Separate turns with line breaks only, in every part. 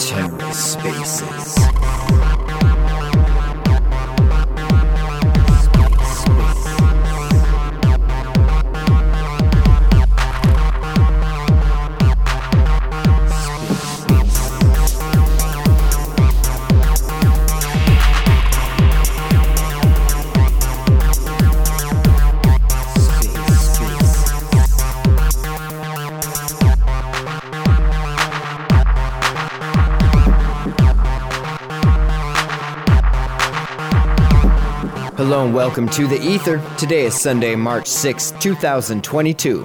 TerraSpaces. Hello and welcome to The Ether. Today is Sunday, March 6, 2022.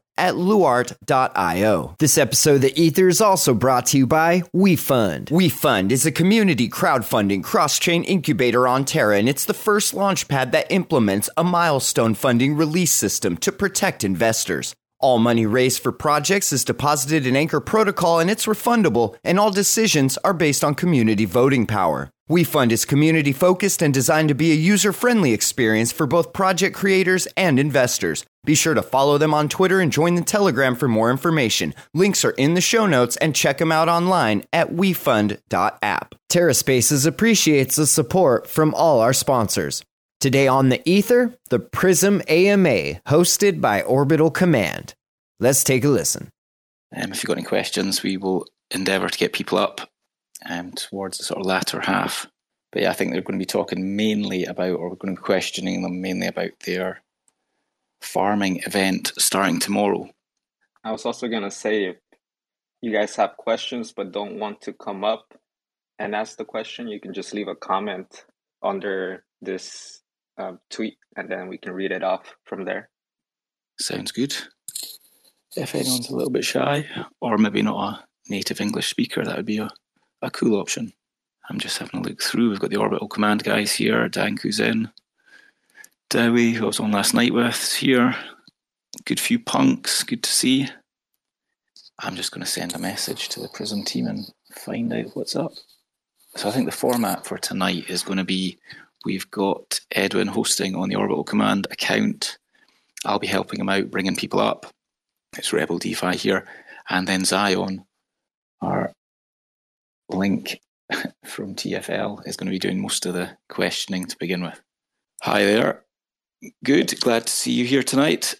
at luart.io. This episode of The Ether is also brought to you by WeFund. WeFund is a community crowdfunding cross-chain incubator on Terra, and it's the first launchpad that implements a milestone funding release system to protect investors. All money raised for projects is deposited in Anchor Protocol and it's refundable, and all decisions are based on community voting power. WeFund is community focused and designed to be a user friendly experience for both project creators and investors. Be sure to follow them on Twitter and join the Telegram for more information. Links are in the show notes and check them out online at wefund.app. TerraSpaces appreciates the support from all our sponsors. Today on the Ether, the Prism AMA, hosted by Orbital Command. Let's take a listen.
Um, if you've got any questions, we will endeavour to get people up um, towards the sort of latter half. But yeah, I think they're going to be talking mainly about, or we're going to be questioning them mainly about their farming event starting tomorrow.
I was also going to say if you guys have questions but don't want to come up and ask the question, you can just leave a comment under this uh, tweet and then we can read it off from there.
Sounds good. If anyone's a little bit shy or maybe not a native English speaker, that would be a, a cool option. I'm just having a look through. We've got the Orbital Command guys here. Danku's in. Dowie, who I was on last night with, here. Good few punks. Good to see. I'm just going to send a message to the Prism team and find out what's up. So I think the format for tonight is going to be we've got Edwin hosting on the Orbital Command account. I'll be helping him out, bringing people up. It's Rebel DeFi here. And then Zion, our link from TFL, is going to be doing most of the questioning to begin with. Hi there. Good. Glad to see you here tonight.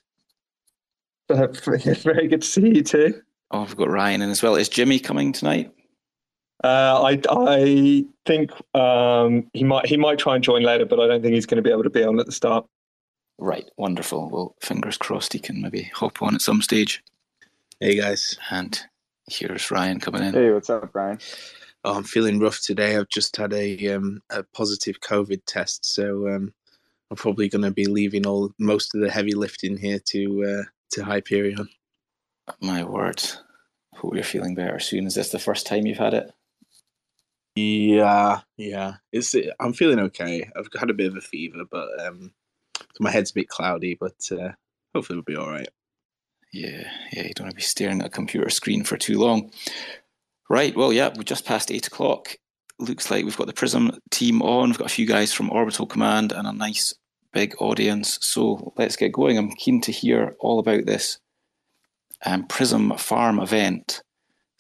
Uh, very good to see you too.
Oh, we've got Ryan in as well. Is Jimmy coming tonight?
Uh, I I think um, he might he might try and join later, but I don't think he's going to be able to be on at the start.
Right. Wonderful. Well, fingers crossed he can maybe hop on at some stage.
Hey guys.
And here's Ryan coming in.
Hey, what's up, Ryan?
Oh, I'm feeling rough today. I've just had a um, a positive COVID test, so um, I'm probably going to be leaving all most of the heavy lifting here to uh, to Hyperion.
My word. Hope you're feeling better soon. Is this the first time you've had it?
Yeah, yeah. It's I'm feeling okay. I've had a bit of a fever, but um, my head's a bit cloudy. But uh, hopefully, we'll be all right.
Yeah, yeah. You don't want to be staring at a computer screen for too long. Right. Well, yeah. We're just past eight o'clock. Looks like we've got the Prism team on. We've got a few guys from Orbital Command and a nice big audience. So let's get going. I'm keen to hear all about this um, Prism Farm event.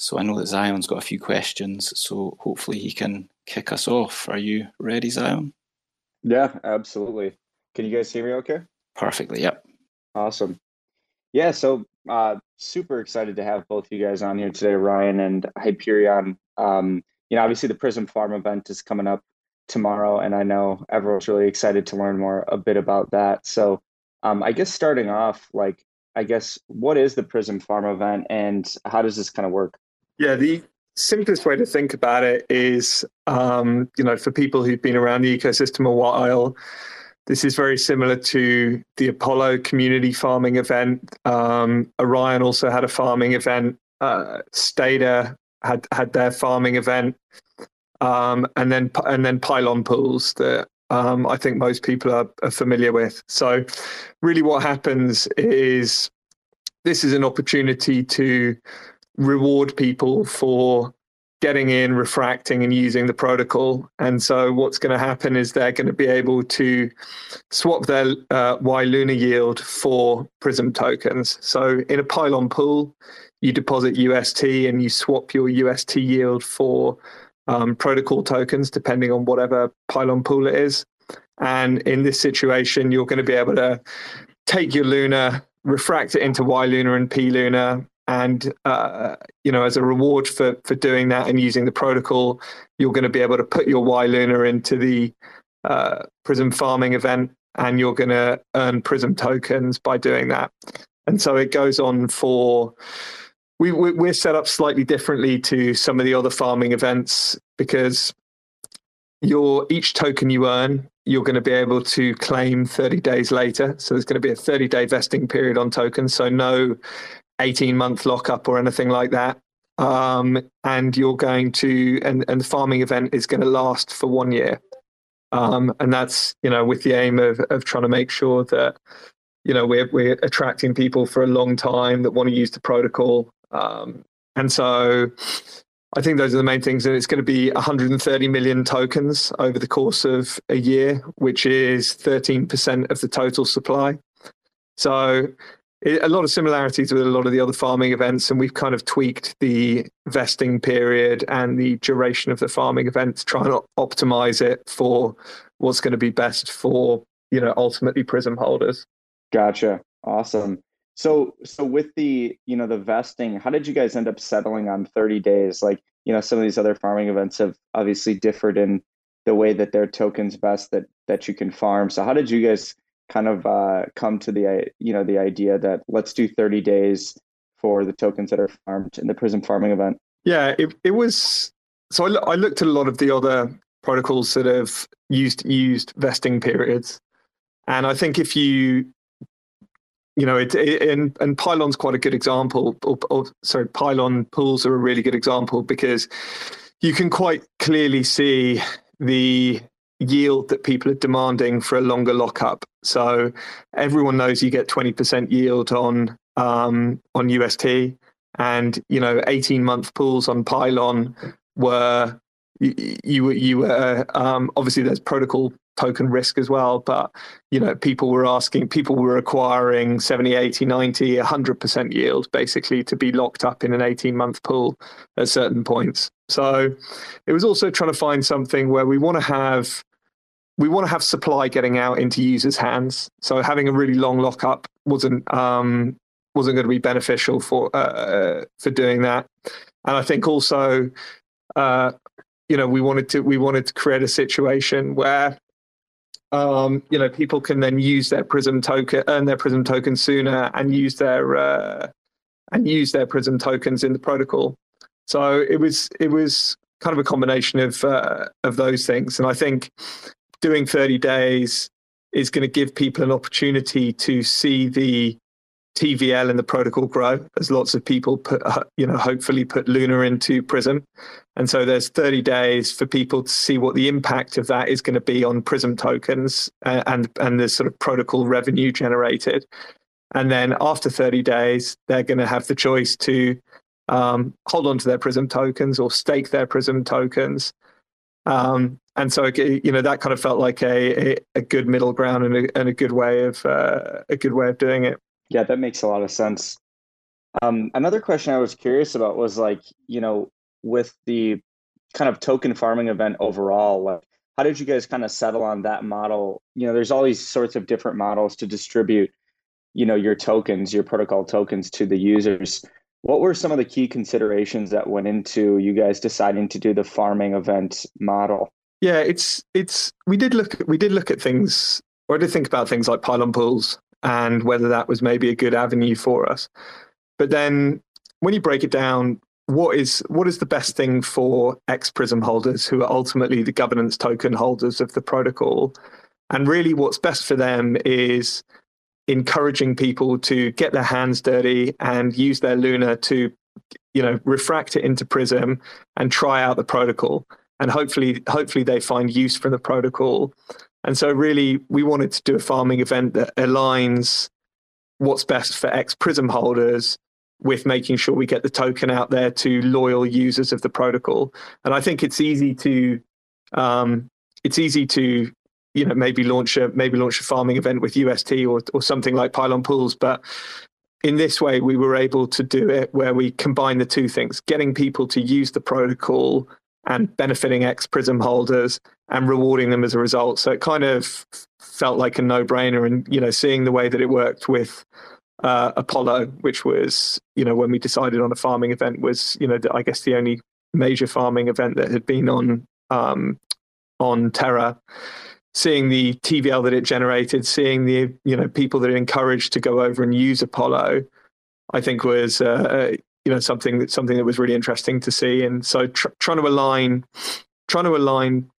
So I know that Zion's got a few questions, so hopefully he can kick us off. Are you ready, Zion?
Yeah, absolutely. Can you guys hear me okay?
Perfectly, yep.
Awesome. Yeah, so uh, super excited to have both of you guys on here today, Ryan and Hyperion. Um, you know, obviously the Prism Farm event is coming up tomorrow, and I know everyone's really excited to learn more a bit about that. So, um, I guess starting off, like, I guess what is the Prism Farm event, and how does this kind of work?
Yeah, the simplest way to think about it is, um, you know, for people who've been around the ecosystem a while, this is very similar to the Apollo community farming event. Um, Orion also had a farming event. Uh, Stader had had their farming event, um, and then and then pylon pools that um, I think most people are, are familiar with. So, really, what happens is this is an opportunity to reward people for getting in, refracting, and using the protocol. And so, what's going to happen is they're going to be able to swap their uh, Y Luna yield for Prism tokens. So, in a Pylon pool, you deposit UST and you swap your UST yield for um, protocol tokens, depending on whatever Pylon pool it is. And in this situation, you're going to be able to take your Luna, refract it into Y Luna and P Luna, and uh, you know as a reward for for doing that and using the protocol you're going to be able to put your y luna into the uh, prism farming event and you're going to earn prism tokens by doing that. And so it goes on for we, we're set up slightly differently to some of the other farming events because your each token you earn you're going to be able to claim 30 days later. So there's going to be a 30 day vesting period on tokens. So no 18 month lockup or anything like that. Um, and you're going to, and, and the farming event is going to last for one year. Um, and that's, you know, with the aim of, of trying to make sure that, you know, we're, we're attracting people for a long time that want to use the protocol. Um, and so I think those are the main things. And it's going to be 130 million tokens over the course of a year, which is 13% of the total supply. So a lot of similarities with a lot of the other farming events, and we've kind of tweaked the vesting period and the duration of the farming events, trying to optimize it for what's going to be best for you know ultimately Prism holders.
Gotcha. Awesome. So so with the you know the vesting, how did you guys end up settling on 30 days? Like you know some of these other farming events have obviously differed in the way that their tokens vest that that you can farm. So how did you guys kind of uh, come to the you know the idea that let's do 30 days for the tokens that are farmed in the prism farming event.
Yeah it, it was so I, I looked at a lot of the other protocols that have used used vesting periods. And i think if you you know it, it and, and pylon's quite a good example or, or sorry pylon pools are a really good example because you can quite clearly see the yield that people are demanding for a longer lockup. So everyone knows you get 20% yield on um, on UST, and you know 18 month pools on Pylon were you you, you were um, obviously there's protocol token risk as well but you know people were asking people were acquiring 70 80 90 100% yield basically to be locked up in an 18 month pool at certain points so it was also trying to find something where we want to have we want to have supply getting out into users' hands. So having a really long lockup wasn't um, wasn't going to be beneficial for uh, for doing that. And I think also, uh, you know, we wanted to we wanted to create a situation where um, you know people can then use their Prism token, earn their Prism token sooner, and use their uh, and use their Prism tokens in the protocol. So it was it was kind of a combination of uh, of those things, and I think doing 30 days is going to give people an opportunity to see the TVL and the protocol grow as lots of people put, uh, you know, hopefully put Luna into Prism. And so there's 30 days for people to see what the impact of that is going to be on Prism tokens and, and, and the sort of protocol revenue generated. And then after 30 days, they're going to have the choice to um, hold on to their Prism tokens or stake their Prism tokens. Um, and so you know that kind of felt like a, a, a good middle ground and a, and a good way of uh, a good way of doing it.
Yeah that makes a lot of sense. Um, another question i was curious about was like you know with the kind of token farming event overall like how did you guys kind of settle on that model? You know there's all these sorts of different models to distribute you know your tokens your protocol tokens to the users. What were some of the key considerations that went into you guys deciding to do the farming event model
yeah, it's it's we did look at, we did look at things or did think about things like pylon pools and whether that was maybe a good avenue for us. But then when you break it down, what is what is the best thing for X Prism holders who are ultimately the governance token holders of the protocol? And really, what's best for them is encouraging people to get their hands dirty and use their Luna to, you know, refract it into Prism and try out the protocol. And hopefully, hopefully they find use from the protocol. And so, really, we wanted to do a farming event that aligns what's best for X Prism holders with making sure we get the token out there to loyal users of the protocol. And I think it's easy to um, it's easy to you know maybe launch a maybe launch a farming event with UST or or something like Pylon Pools, but in this way we were able to do it where we combine the two things, getting people to use the protocol and benefiting X Prism holders and rewarding them as a result. So it kind of felt like a no-brainer, and you know, seeing the way that it worked with uh, Apollo, which was you know when we decided on a farming event was you know I guess the only major farming event that had been on um, on Terra. Seeing the TVL that it generated, seeing the you know people that it encouraged to go over and use Apollo, I think was uh, you know something that something that was really interesting to see. And so tr- trying to align, trying to align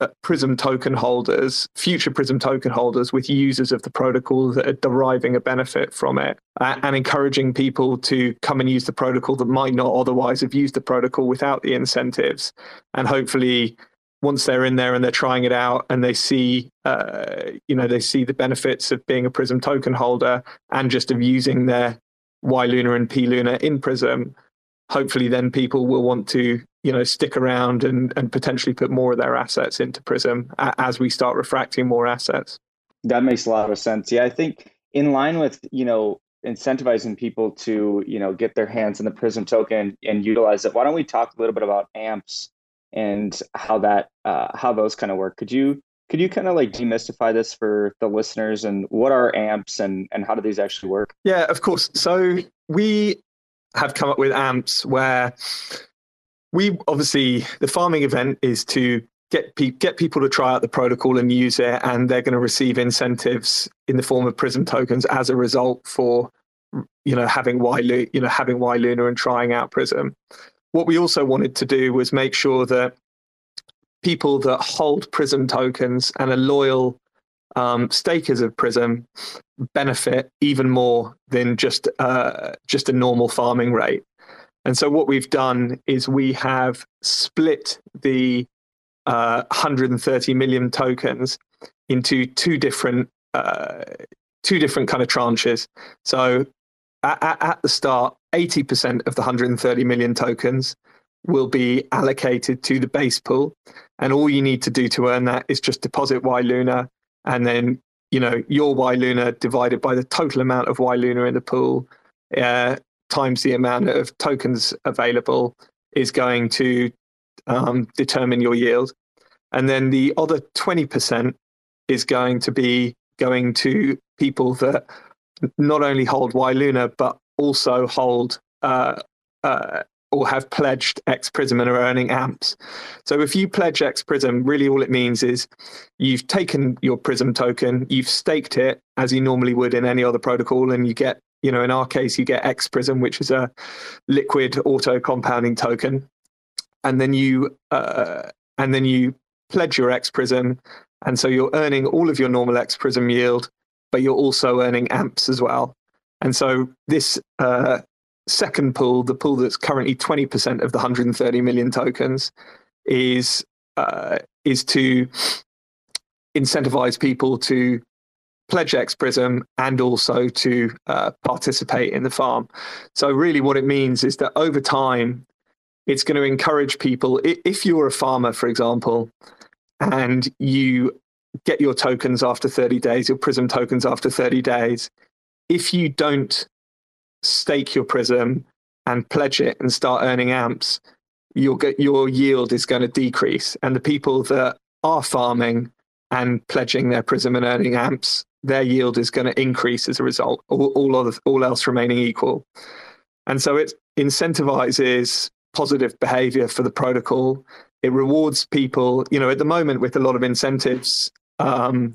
uh, Prism token holders, future Prism token holders, with users of the protocol that are deriving a benefit from it, and encouraging people to come and use the protocol that might not otherwise have used the protocol without the incentives, and hopefully. Once they're in there and they're trying it out, and they see, uh, you know, they see the benefits of being a Prism token holder and just of using their Y Luna and P Luna in Prism, hopefully then people will want to you know stick around and and potentially put more of their assets into prism as we start refracting more assets.
That makes a lot of sense. Yeah i think in line with you know incentivizing people to you know get their hands in the prism token and utilize it why don't we talk a little bit about amps and how that uh, how those kind of work? Could you could you kind of like demystify this for the listeners and what are amps and and how do these actually work
yeah of course so we have come up with amps where we obviously the farming event is to get pe- get people to try out the protocol and use it, and they're going to receive incentives in the form of Prism tokens as a result for you know having Y you know having Y Luna and trying out Prism. What we also wanted to do was make sure that people that hold Prism tokens and are loyal um, stakers of Prism benefit even more than just uh, just a normal farming rate. And so what we've done is we have split the uh, 130 million tokens into two different uh, two different kind of tranches. So at, at the start, 80% of the 130 million tokens will be allocated to the base pool, and all you need to do to earn that is just deposit Y Luna. And then you know your Y Luna divided by the total amount of Y Luna in the pool uh, times the amount of tokens available is going to um, determine your yield, and then the other twenty percent is going to be going to people that not only hold Y Luna but also hold uh, uh, or have pledged X Prism and are earning amps. So if you pledge X Prism, really all it means is you've taken your Prism token, you've staked it as you normally would in any other protocol, and you get, you know, in our case, you get X Prism, which is a liquid auto compounding token, and then you uh, and then you pledge your X Prism, and so you're earning all of your normal X Prism yield, but you're also earning amps as well. And so this uh, second pool, the pool that's currently 20% of the 130 million tokens, is uh, is to incentivize people to pledge X Prism and also to uh, participate in the farm. So really, what it means is that over time, it's going to encourage people. If you're a farmer, for example, and you get your tokens after 30 days, your Prism tokens after 30 days, if you don't stake your prism and pledge it and start earning amps, get your yield is going to decrease. And the people that are farming and pledging their prism and earning amps, their yield is going to increase as a result, all, all, other, all else remaining equal. And so it incentivizes positive behavior for the protocol. It rewards people, you know, at the moment with a lot of incentives, um,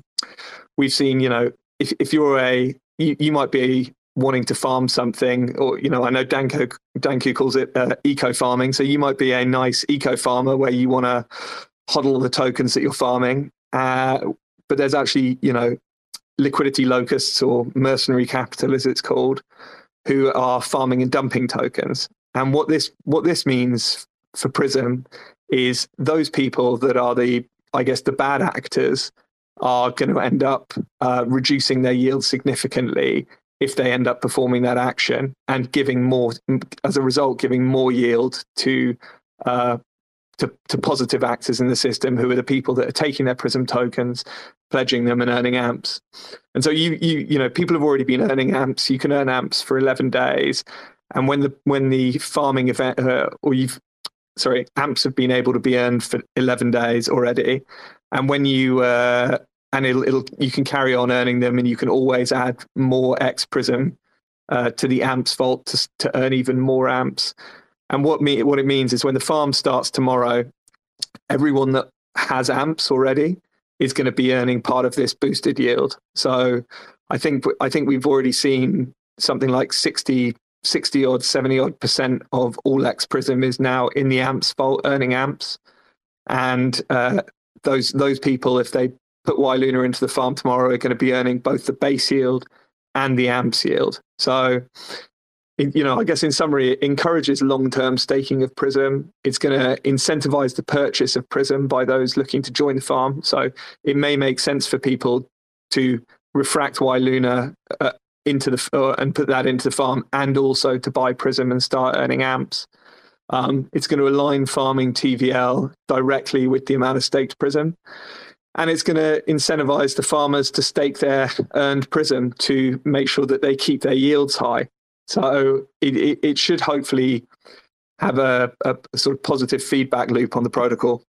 we've seen, you know, if, if you're a, you, you might be wanting to farm something, or you know, I know Danko Danko calls it uh, eco farming. So you might be a nice eco farmer where you want to hodl the tokens that you're farming. Uh, but there's actually you know liquidity locusts or mercenary capital as it's called who are farming and dumping tokens and what this what this means for prism is those people that are the i guess the bad actors are going to end up uh, reducing their yield significantly if they end up performing that action and giving more as a result giving more yield to uh, to, to positive actors in the system who are the people that are taking their prism tokens pledging them and earning amps. And so you you you know people have already been earning amps. You can earn amps for 11 days. And when the when the farming event uh, or you've sorry amps have been able to be earned for 11 days already. And when you uh, and it'll, it'll you can carry on earning them and you can always add more x prism uh, to the amps vault to, to earn even more amps and what me what it means is when the farm starts tomorrow, everyone that has amps already is going to be earning part of this boosted yield. So I think I think we've already seen something like 60 60 odd 70 odd percent of all X Prism is now in the amps vault earning amps. And uh, those those people, if they put Luna into the farm tomorrow, are going to be earning both the base yield and the amps yield. So you know, I guess in summary, it encourages long term staking of Prism. It's going to incentivize the purchase of Prism by those looking to join the farm. So it may make sense for people to refract Y Luna uh, into the uh, and put that into the farm, and also to buy Prism and start earning amps. Um, it's going to align farming TVL directly with the amount of staked Prism. And it's going to incentivize the farmers to stake their earned prism to make sure that they keep their yields high. So it, it, it should hopefully have a, a sort of positive feedback loop on the protocol.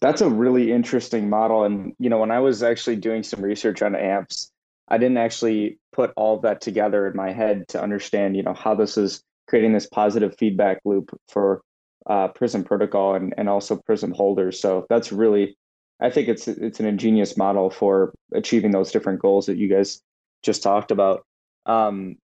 That's a really interesting model. And, you know, when I was actually doing some research on amps, I didn't actually put all that together in my head to understand, you know, how this is creating this positive feedback loop for uh, Prism protocol and, and also Prism holders. So that's really, I think it's it's an ingenious model for achieving those different goals that you guys just talked about. Um,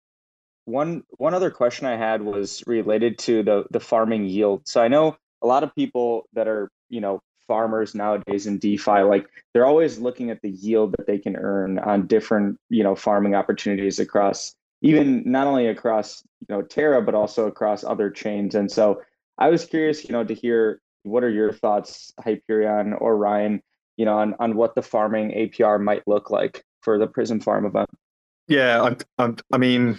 one one other question I had was related to the the farming yield. So I know a lot of people that are you know farmers nowadays in DeFi, like they're always looking at the yield that they can earn on different you know farming opportunities across even not only across you know Terra but also across other chains. And so I was curious, you know, to hear what are your thoughts, Hyperion or Ryan, you know, on on what the farming APR might look like for the Prism Farm event.
Yeah, I, I, I mean,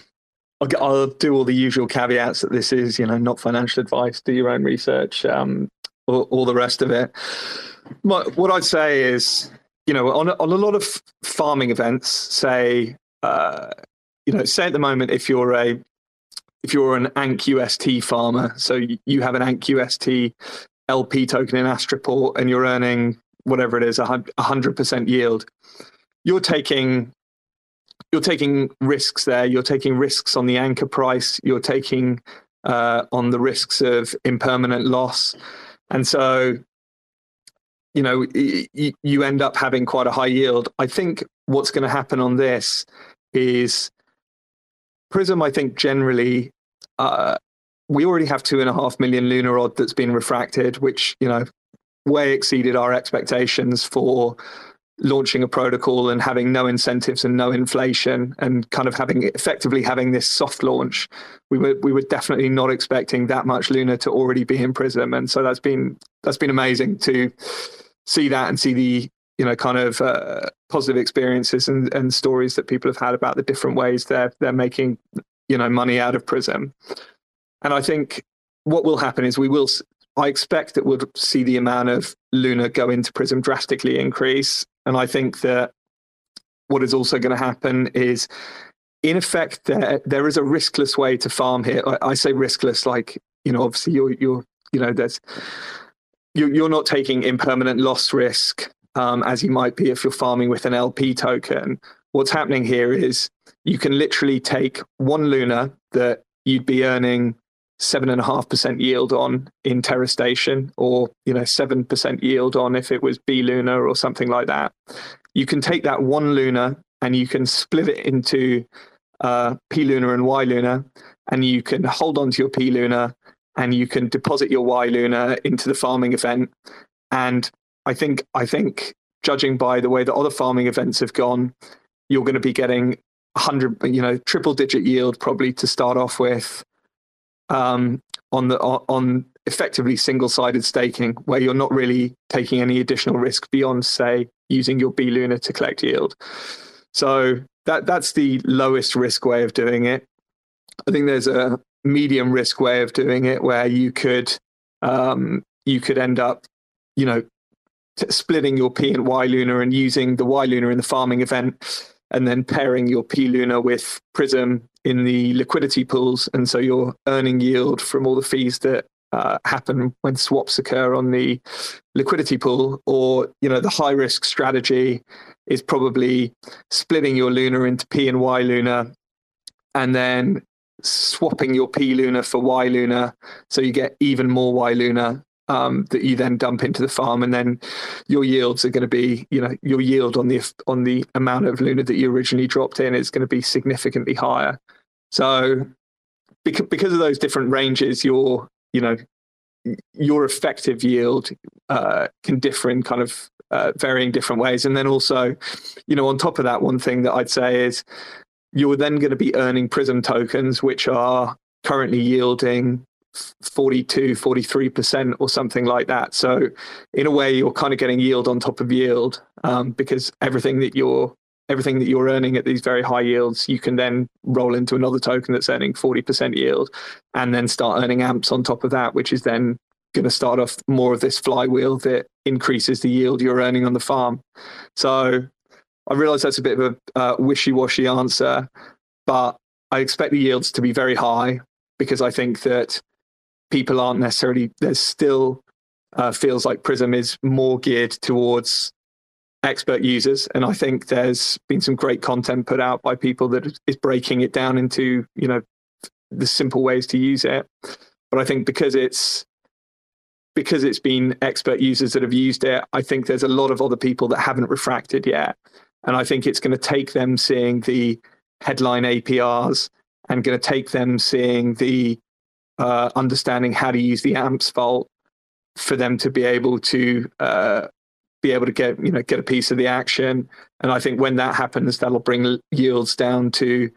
I'll, I'll, do all the usual caveats that this is, you know, not financial advice. Do your own research, um, all, all, the rest of it. My, what I'd say is, you know, on on a lot of farming events, say, uh, you know, say at the moment, if you're a if you're an ANC UST farmer, so you have an ANC UST LP token in Astroport, and you're earning whatever it is, a hundred percent yield. You're taking you're taking risks there. You're taking risks on the anchor price. You're taking uh, on the risks of impermanent loss, and so you know you end up having quite a high yield. I think what's going to happen on this is Prism. I think generally. Uh, we already have two and a half million Luna odd that's been refracted, which you know way exceeded our expectations for launching a protocol and having no incentives and no inflation and kind of having effectively having this soft launch. We were we were definitely not expecting that much luna to already be in prism. And so that's been that's been amazing to see that and see the you know kind of uh, positive experiences and, and stories that people have had about the different ways they're they're making you know money out of prism and i think what will happen is we will I expect that we'll see the amount of Luna go into Prism drastically increase. And I think that what is also going to happen is, in effect, there there is a riskless way to farm here. I, I say riskless, like you know, obviously you're you're you know, there's you're you're not taking impermanent loss risk um, as you might be if you're farming with an LP token. What's happening here is you can literally take one Luna that you'd be earning seven and a half percent yield on in Terra Station, or you know seven percent yield on if it was B Luna or something like that. You can take that one Luna and you can split it into uh, P Luna and Y Luna, and you can hold on to your P Luna and you can deposit your Y Luna into the farming event. And I think I think judging by the way that other farming events have gone, you're going to be getting 100, you know, triple digit yield probably to start off with um, on the on effectively single sided staking, where you're not really taking any additional risk beyond, say, using your B Luna to collect yield. So that that's the lowest risk way of doing it. I think there's a medium risk way of doing it where you could um, you could end up, you know, splitting your P and Y Luna and using the Y Luna in the farming event, and then pairing your P Luna with Prism in the liquidity pools, and so you're earning yield from all the fees that uh, happen when swaps occur on the liquidity pool, or you know the high risk strategy is probably splitting your Luna into P and Y Luna, and then swapping your P Luna for Y Luna, so you get even more Y Luna um, that you then dump into the farm, and then your yields are going to be, you know, your yield on the on the amount of Luna that you originally dropped in is going to be significantly higher. So because because of those different ranges, your you know your effective yield uh, can differ in kind of uh, varying different ways. And then also, you know, on top of that, one thing that I'd say is you're then going to be earning Prism tokens, which are currently yielding 42, 43% or something like that. So, in a way, you're kind of getting yield on top of yield um, because everything that you're everything that you're earning at these very high yields, you can then roll into another token that's earning 40% yield and then start earning amps on top of that, which is then going to start off more of this flywheel that increases the yield you're earning on the farm. So I realize that's a bit of a uh, wishy washy answer, but I expect the yields to be very high because I think that people aren't necessarily, there's still uh, feels like Prism is more geared towards expert users. And i think there's been some great content put out by people that is breaking it down into you know the simple ways to use it. But i think because it's because it's been expert users that have used it i think there's a lot of other people that haven't refracted yet. And i think it's going to take them seeing the headline aprs and going to take them seeing the uh, understanding how to use the amps vault for them to be able to uh, be able to get you know get a piece of the action. And i think when that happens that'll bring yields down to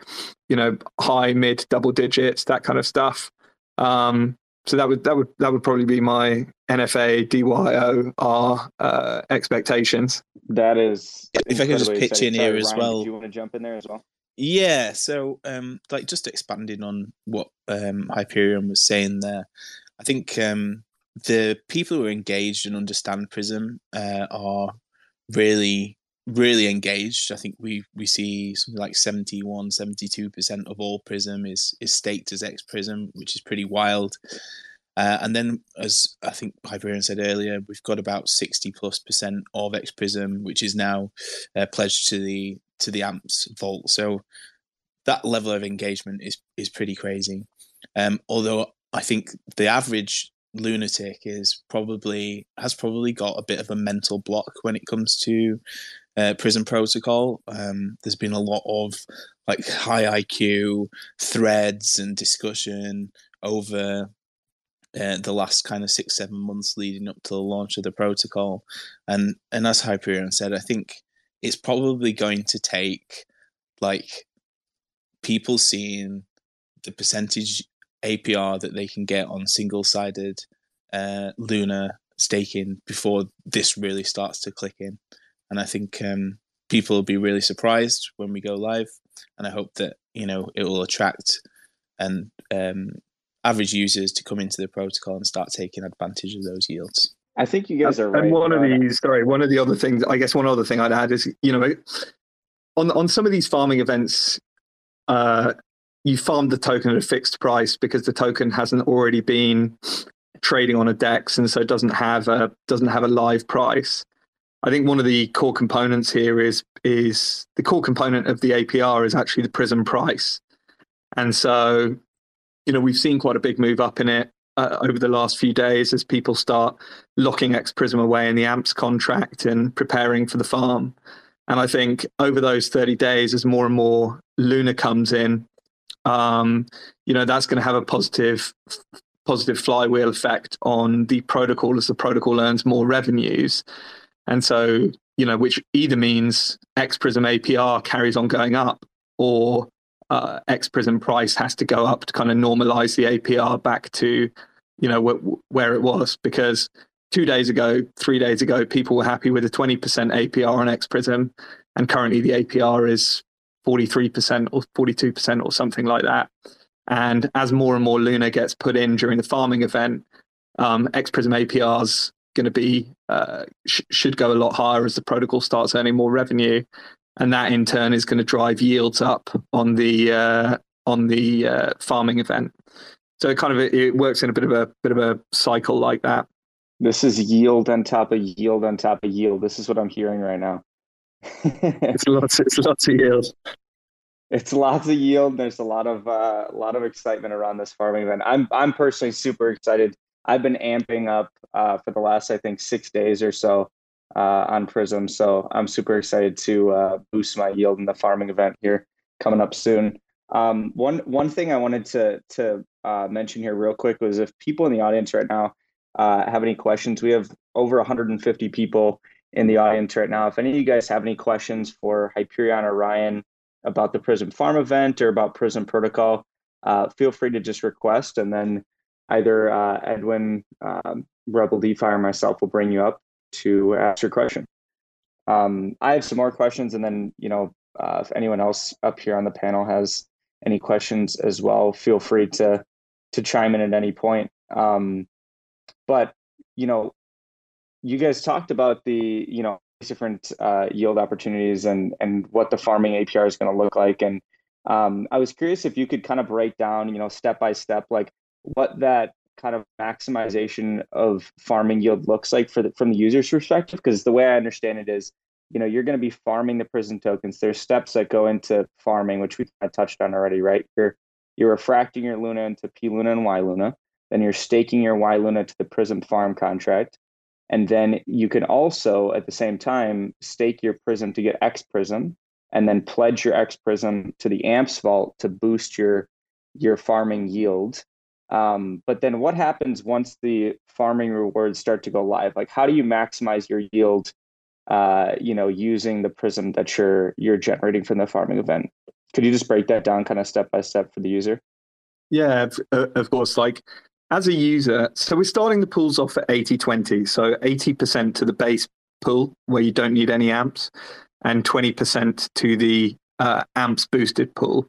you know high mid double digits that kind of stuff. Um, so that would that would that would probably be my nfa dyor uh, expectations.
That is
if i can just pitch in here as
Ryan,
well.
do you want to jump in there as well
yeah so um like just expanding on what um hyperion was saying there i think um the people who are engaged and understand Prism uh, are really, really engaged. I think we we see something like 71, 72% of all Prism is is staked as X Prism, which is pretty wild. Uh, and then, as I think Hyperion said earlier, we've got about 60 plus percent of X Prism, which is now uh, pledged to the to the AMPS vault. So that level of engagement is is pretty crazy. Um, although I think the average lunatic is probably has probably got a bit of a mental block when it comes to uh, Prism Protocol. Um, there's been a lot of like high IQ threads and discussion over uh, the last kind of six seven months leading up to the launch of the protocol, and and as Hyperion said, I think it's probably going to take like people seeing the percentage APR that they can get on single sided uh, Luna staking before this really starts to click in. And I think um, people will be really surprised when we go live. And I hope that, you know, it will attract and um, average users to come into the protocol and start taking advantage of those yields.
I think you guys are right.
And one of these, sorry, one of the other things, I guess one other thing I'd add is, you know, on on some of these farming events, uh, you farm the token at a fixed price because the token hasn't already been trading on a DEX and so doesn't have a doesn't have a live price. I think one of the core components here is is the core component of the APR is actually the Prism price, and so you know we've seen quite a big move up in it uh, over the last few days as people start locking X Prism away in the AMPS contract and preparing for the farm. And I think over those 30 days, as more and more Luna comes in, um, you know that's going to have a positive positive flywheel effect on the protocol as the protocol earns more revenues and so you know, which either means X Prism APR carries on going up or uh, X Prism price has to go up to kind of normalize the APR back to, you know, wh- where it was. Because two days ago, three days ago, people were happy with a 20% APR on X Prism, and currently the APR is 43% or 42% or something like that. And as more and more Luna gets put in during the farming event, um, X Prism APRs going to be uh, sh- should go a lot higher as the protocol starts earning more revenue, and that in turn is going to drive yields up on the uh, on the uh, farming event. So it kind of it works in a bit of a bit of a cycle like that.
This is yield on top of yield on top of yield. This is what I'm hearing right now.
it's lots. It's lots of yield.
It's lots of yield. There's a lot of uh, a lot of excitement around this farming event. I'm I'm personally super excited. I've been amping up uh, for the last I think six days or so uh, on Prism, so I'm super excited to uh, boost my yield in the farming event here coming up soon. Um, one one thing I wanted to to uh, mention here real quick was if people in the audience right now uh, have any questions, we have over 150 people in the audience right now. If any of you guys have any questions for Hyperion or Ryan about the Prism Farm event or about Prism Protocol, uh, feel free to just request, and then either uh, Edwin, um, Rebel DeFi, or myself will bring you up to ask your question. Um, I have some more questions, and then you know uh, if anyone else up here on the panel has any questions as well, feel free to to chime in at any point. Um, but you know, you guys talked about the you know different uh, yield opportunities and and what the farming APR is going to look like, and um, I was curious if you could kind of break down, you know, step by step, like what that kind of maximization of farming yield looks like for the, from the user's perspective. Because the way I understand it is, you know, you're going to be farming the Prism tokens. There's steps that go into farming, which we kind of touched on already, right? You're you're refracting your Luna into P Luna and Y Luna. Then you're staking your Y Luna to the Prism farm contract. And then you can also, at the same time, stake your Prism to get X Prism, and then pledge your X Prism to the Amps vault to boost your your farming yield. Um, but then what happens once the farming rewards start to go live? Like, how do you maximize your yield? Uh, you know, using the Prism that you're you're generating from the farming event. Could you just break that down, kind of step by step for the user?
Yeah, of course. Like as a user, so we're starting the pools off at 80 20. So 80% to the base pool where you don't need any amps, and 20% to the uh, amps boosted pool.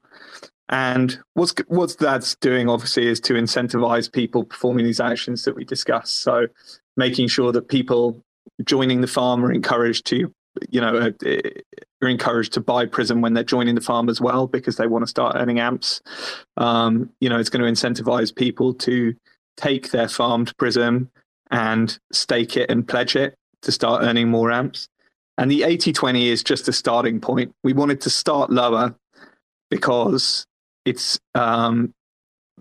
And what's what's that's doing obviously is to incentivize people performing these actions that we discuss. So making sure that people joining the farm are encouraged to, you know, are encouraged to buy Prism when they're joining the farm as well because they want to start earning amps. Um, you know, it's going to incentivize people to take their farmed Prism and stake it and pledge it to start earning more amps. And the 80 20 is just a starting point. We wanted to start lower because it's um,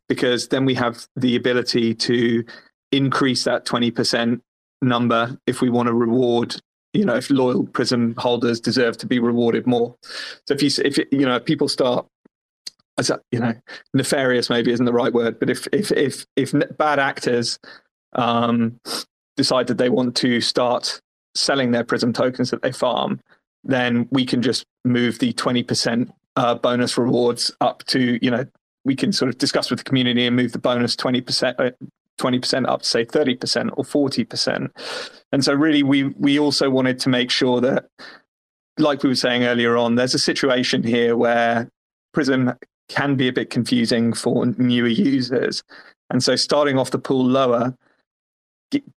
because then we have the ability to increase that 20% number if we want to reward you know if loyal prism holders deserve to be rewarded more. So if you if you know people start as you know nefarious maybe isn't the right word but if if if if bad actors um decide that they want to start selling their prism tokens that they farm then we can just move the 20% uh, bonus rewards up to you know we can sort of discuss with the community and move the bonus 20% uh, 20% up to say 30% or 40% and so really we we also wanted to make sure that like we were saying earlier on there's a situation here where prism can be a bit confusing for newer users. And so starting off the pool lower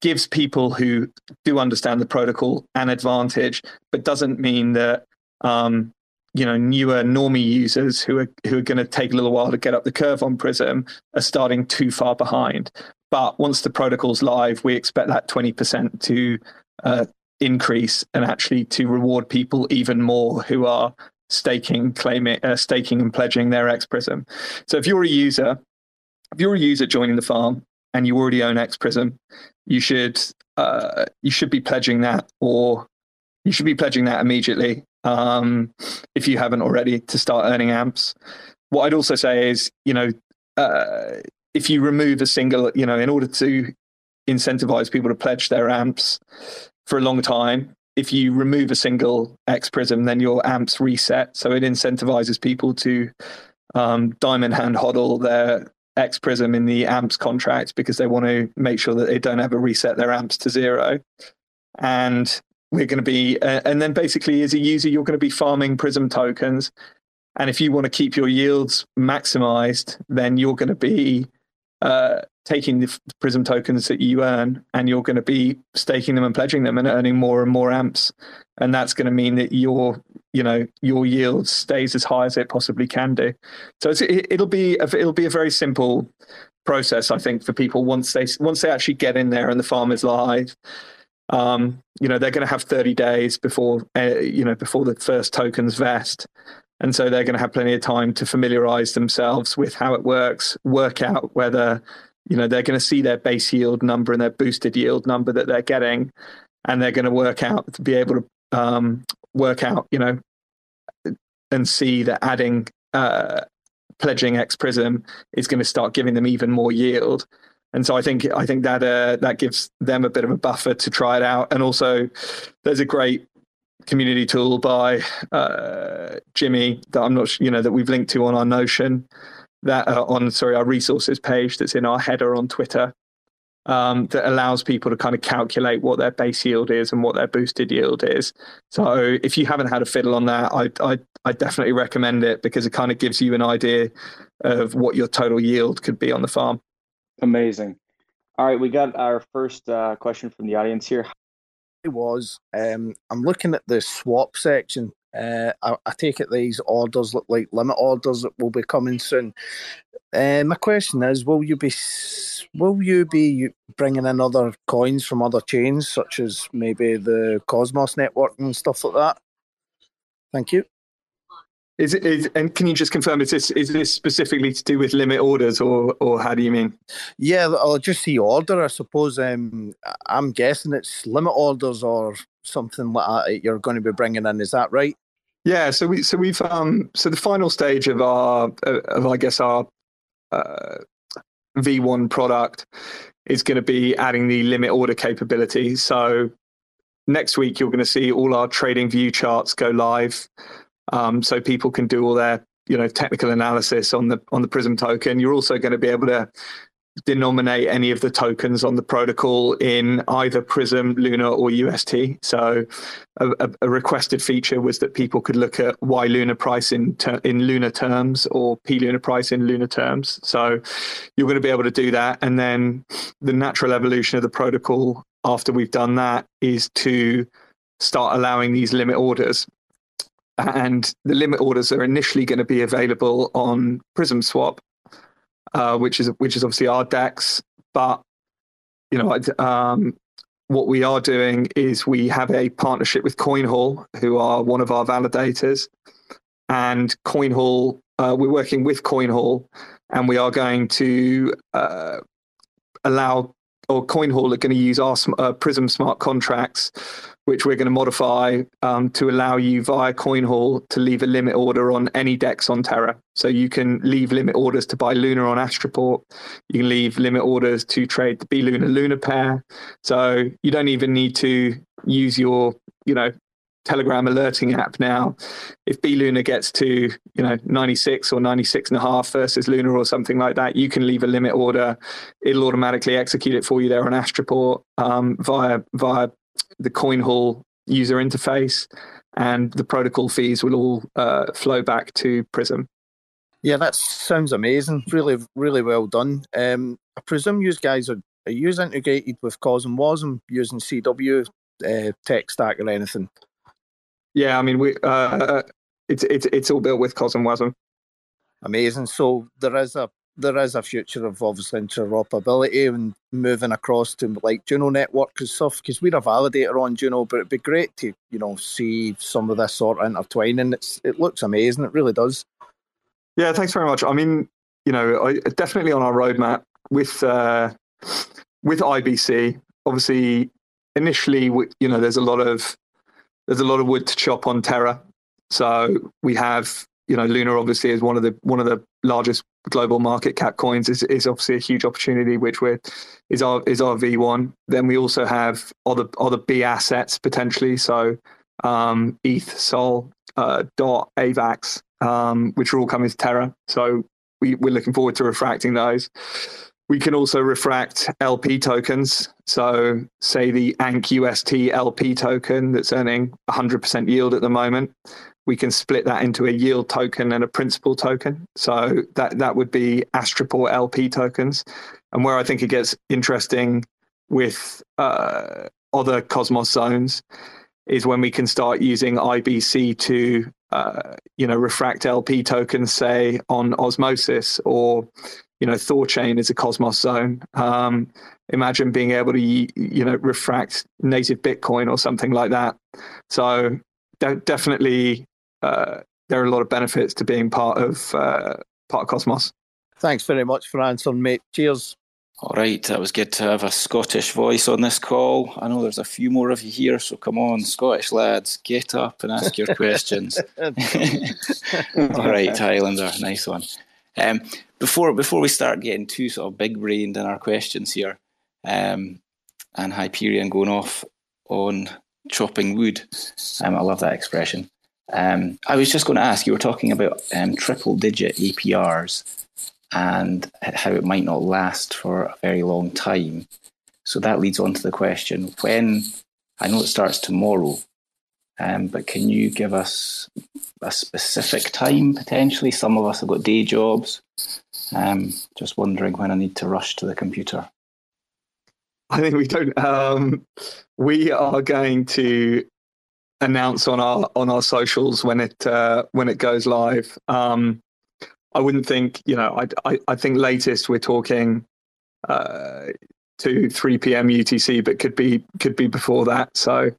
gives people who do understand the protocol an advantage but doesn't mean that um, you know newer normie users who are who are going to take a little while to get up the curve on Prism are starting too far behind. But once the protocol's live, we expect that twenty percent to uh, increase and actually to reward people even more who are staking, claiming, uh, staking and pledging their X Prism. So if you're a user, if you're a user joining the farm and you already own X Prism, you should uh, you should be pledging that or you should be pledging that immediately um, if you haven't already to start earning amps. What I'd also say is, you know, uh, if you remove a single, you know, in order to incentivize people to pledge their amps for a long time, if you remove a single X prism, then your amps reset. So it incentivizes people to um, diamond hand hodl their X prism in the amps contract because they want to make sure that they don't ever reset their amps to zero. And we're going to be, uh, and then basically as a user, you're going to be farming prism tokens. And if you want to keep your yields maximized, then you're going to be uh, taking the Prism tokens that you earn and you're going to be staking them and pledging them and earning more and more amps. And that's going to mean that your, you know, your yield stays as high as it possibly can do. So it, will be a, it'll be a very simple process, I think, for people once they once they actually get in there and the farm is live. Um, you know, they're going to have 30 days before, uh, you know, before the first tokens vest. And so they're going to have plenty of time to familiarize themselves with how it works, work out whether you know they're going to see their base yield number and their boosted yield number that they're getting and they're going to work out to be able to um, work out you know and see that adding uh, pledging X Prism is going to start giving them even more yield. And so I think I think that uh, that gives them a bit of a buffer to try it out. And also, there's a great community tool by uh, Jimmy that I'm not you know that we've linked to on our Notion that uh, on sorry our resources page that's in our header on Twitter um, that allows people to kind of calculate what their base yield is and what their boosted yield is. So if you haven't had a fiddle on that, I I, I definitely recommend it because it kind of gives you an idea of what your total yield could be on the farm.
Amazing. All right, we got our first uh, question from the audience here.
It was um, I'm looking at the swap section uh, I, I, take it these orders look like limit orders that will be coming soon. Uh, my question is: Will you be will you be bringing in other coins from other chains, such as maybe the Cosmos network and stuff like that? Thank you.
Is it is and can you just confirm is this is this specifically to do with limit orders or or how do you mean?
Yeah, I'll just see order. I suppose um, I'm guessing it's limit orders or something like that you're going to be bringing in. Is that right?
Yeah, so we so we've um so the final stage of our of I guess our uh, V1 product is going to be adding the limit order capability. So next week you're going to see all our TradingView charts go live, um, so people can do all their you know technical analysis on the on the Prism token. You're also going to be able to denominate any of the tokens on the protocol in either Prism, Luna, or UST. So, a, a requested feature was that people could look at Y Luna price in ter- in Luna terms or P Luna price in Luna terms. So, you're going to be able to do that, and then the natural evolution of the protocol after we've done that is to start allowing these limit orders. And the limit orders are initially going to be available on Prism Swap uh, which is which is obviously our DEX. But you know, um, what we are doing is we have a partnership with CoinHall, who are one of our validators, and CoinHall. Uh, we're working with CoinHall, and we are going to uh, allow or CoinHall are going to use our uh, Prism smart contracts which we're going to modify um, to allow you via coin CoinHall to leave a limit order on any DEX on Terra. So you can leave limit orders to buy Luna on Astroport. You can leave limit orders to trade the B Luna Luna pair. So you don't even need to use your, you know, Telegram alerting app now. If B Luna gets to, you know, 96 or 96 and a half versus Luna or something like that, you can leave a limit order. It'll automatically execute it for you there on Astroport um, via via the CoinHall user interface, and the protocol fees will all uh, flow back to Prism.
Yeah, that sounds amazing. Really, really well done. Um, I presume you guys are, are you integrated with CosmWasm using CW uh, tech stack or anything?
Yeah, I mean, we uh, it's it's it's all built with Cosm Wasm.
Amazing. So there is a there is a future of obviously interoperability and moving across to like Juno network and stuff because we're a validator on Juno, but it'd be great to you know see some of this sort of intertwining. It's it looks amazing. It really does.
Yeah, thanks very much. I mean, you know, I, definitely on our roadmap with uh, with IBC. Obviously, initially, you know, there's a lot of there's a lot of wood to chop on Terra. So we have you know, Luna obviously is one of the one of the largest global market cap coins is, is obviously a huge opportunity, which we're is our is our V1. Then we also have other other B assets potentially, so um, ETH, Sol, uh, Dot, AVAX, um, which are all coming to Terra. So we, we're looking forward to refracting those. We can also refract LP tokens. So, say the ANC UST LP token that's earning 100% yield at the moment, we can split that into a yield token and a principal token. So that that would be Astroport LP tokens. And where I think it gets interesting with uh, other Cosmos zones is when we can start using IBC to uh, you know refract LP tokens, say on Osmosis or you know Thorchain is a Cosmos zone. Um, imagine being able to you know refract native Bitcoin or something like that. So definitely uh, there are a lot of benefits to being part of uh, part of Cosmos.
Thanks very much for answering, mate. Cheers.
All right, that was good to have a Scottish voice on this call. I know there's a few more of you here, so come on, Scottish lads, get up and ask your questions. All right, Highlander, nice one. Um, before before we start getting too sort of big brained in our questions here, um, and Hyperion going off on chopping wood, um, I love that expression. Um, I was just going to ask, you were talking about um, triple digit APRs and how it might not last for a very long time. So that leads on to the question when, I know it starts tomorrow, um, but can you give us a specific time potentially? Some of us have got day jobs. Um, just wondering when I need to rush to the computer.
I think we don't. Um, we are going to announce on our on our socials when it uh, when it goes live. Um, I wouldn't think you know. I I, I think latest we're talking uh, to three p.m. UTC, but could be could be before that. So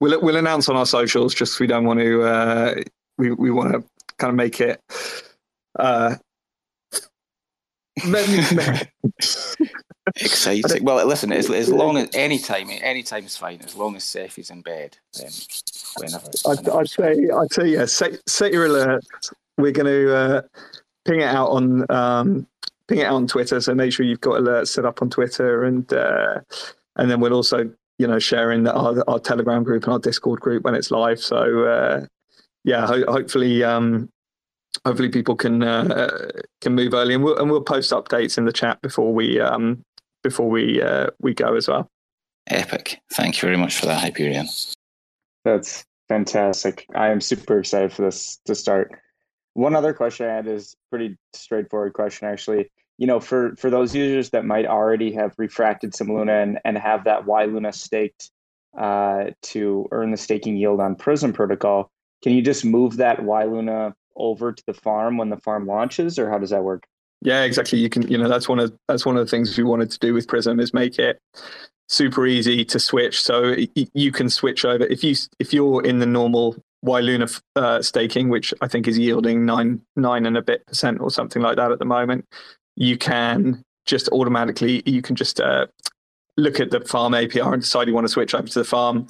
we'll we'll announce on our socials. Just we don't want to. Uh, we we want to kind of make it. Uh,
Exciting. Well, listen, as, as long as any time, any time is fine. As long as Seth is in bed, then whenever.
I'd, I'd say, I'd say, yeah. Set, set your alert. We're going to uh, ping it out on um, ping it out on Twitter. So make sure you've got alerts set up on Twitter, and uh, and then we'll also, you know, share in our, our Telegram group and our Discord group when it's live. So uh, yeah, ho- hopefully. Um, hopefully people can uh, can move early and we'll, and we'll post updates in the chat before we um, before we uh, we go as well.
Epic! Thank you very much for that, Hyperion.
That's fantastic. I am super excited for this to start. One other question I had is pretty straightforward question actually. You know, for for those users that might already have refracted some Luna and, and have that Y Luna staked uh, to earn the staking yield on Prism protocol, can you just move that Y Luna over to the farm when the farm launches, or how does that work?
Yeah, exactly. You can, you know, that's one of that's one of the things we wanted to do with Prism is make it super easy to switch. So you can switch over if you if you're in the normal Y Luna uh, staking, which I think is yielding nine nine and a bit percent or something like that at the moment. You can just automatically you can just uh, look at the farm APR and decide you want to switch over to the farm,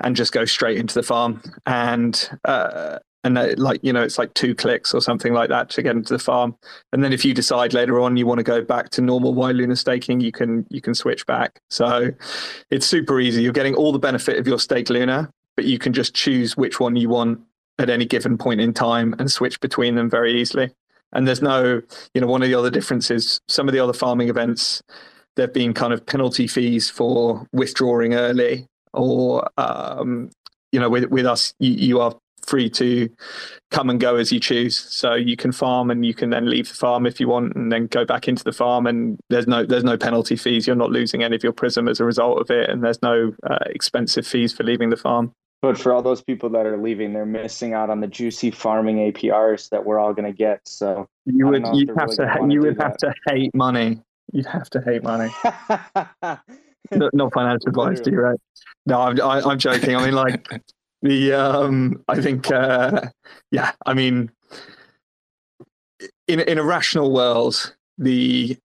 and just go straight into the farm. And uh, and that, like you know it's like two clicks or something like that to get into the farm. And then if you decide later on you want to go back to normal y luna staking you can you can switch back. So it's super easy. You're getting all the benefit of your stake luna but you can just choose which one you want at any given point in time and switch between them very easily. And there's no you know one of the other differences some of the other farming events there've been kind of penalty fees for withdrawing early or um, you know with with us you, you, are free to come and go as you choose. So you can farm and you can then leave the farm if you want and then go back into the farm and there's no there's no penalty fees. You're not losing any of your prism as a result of it and there's no uh, expensive fees for leaving the farm.
But for all those people that are leaving, they're missing out on the juicy farming APRs that we're all going to get. So
you would you have really to you would have that. to hate money. You'd have to hate money. not, not financial advice, do you? Right? No, I'm I, am i am joking. I mean, like the um, I think uh, yeah, I mean, in in a rational world, the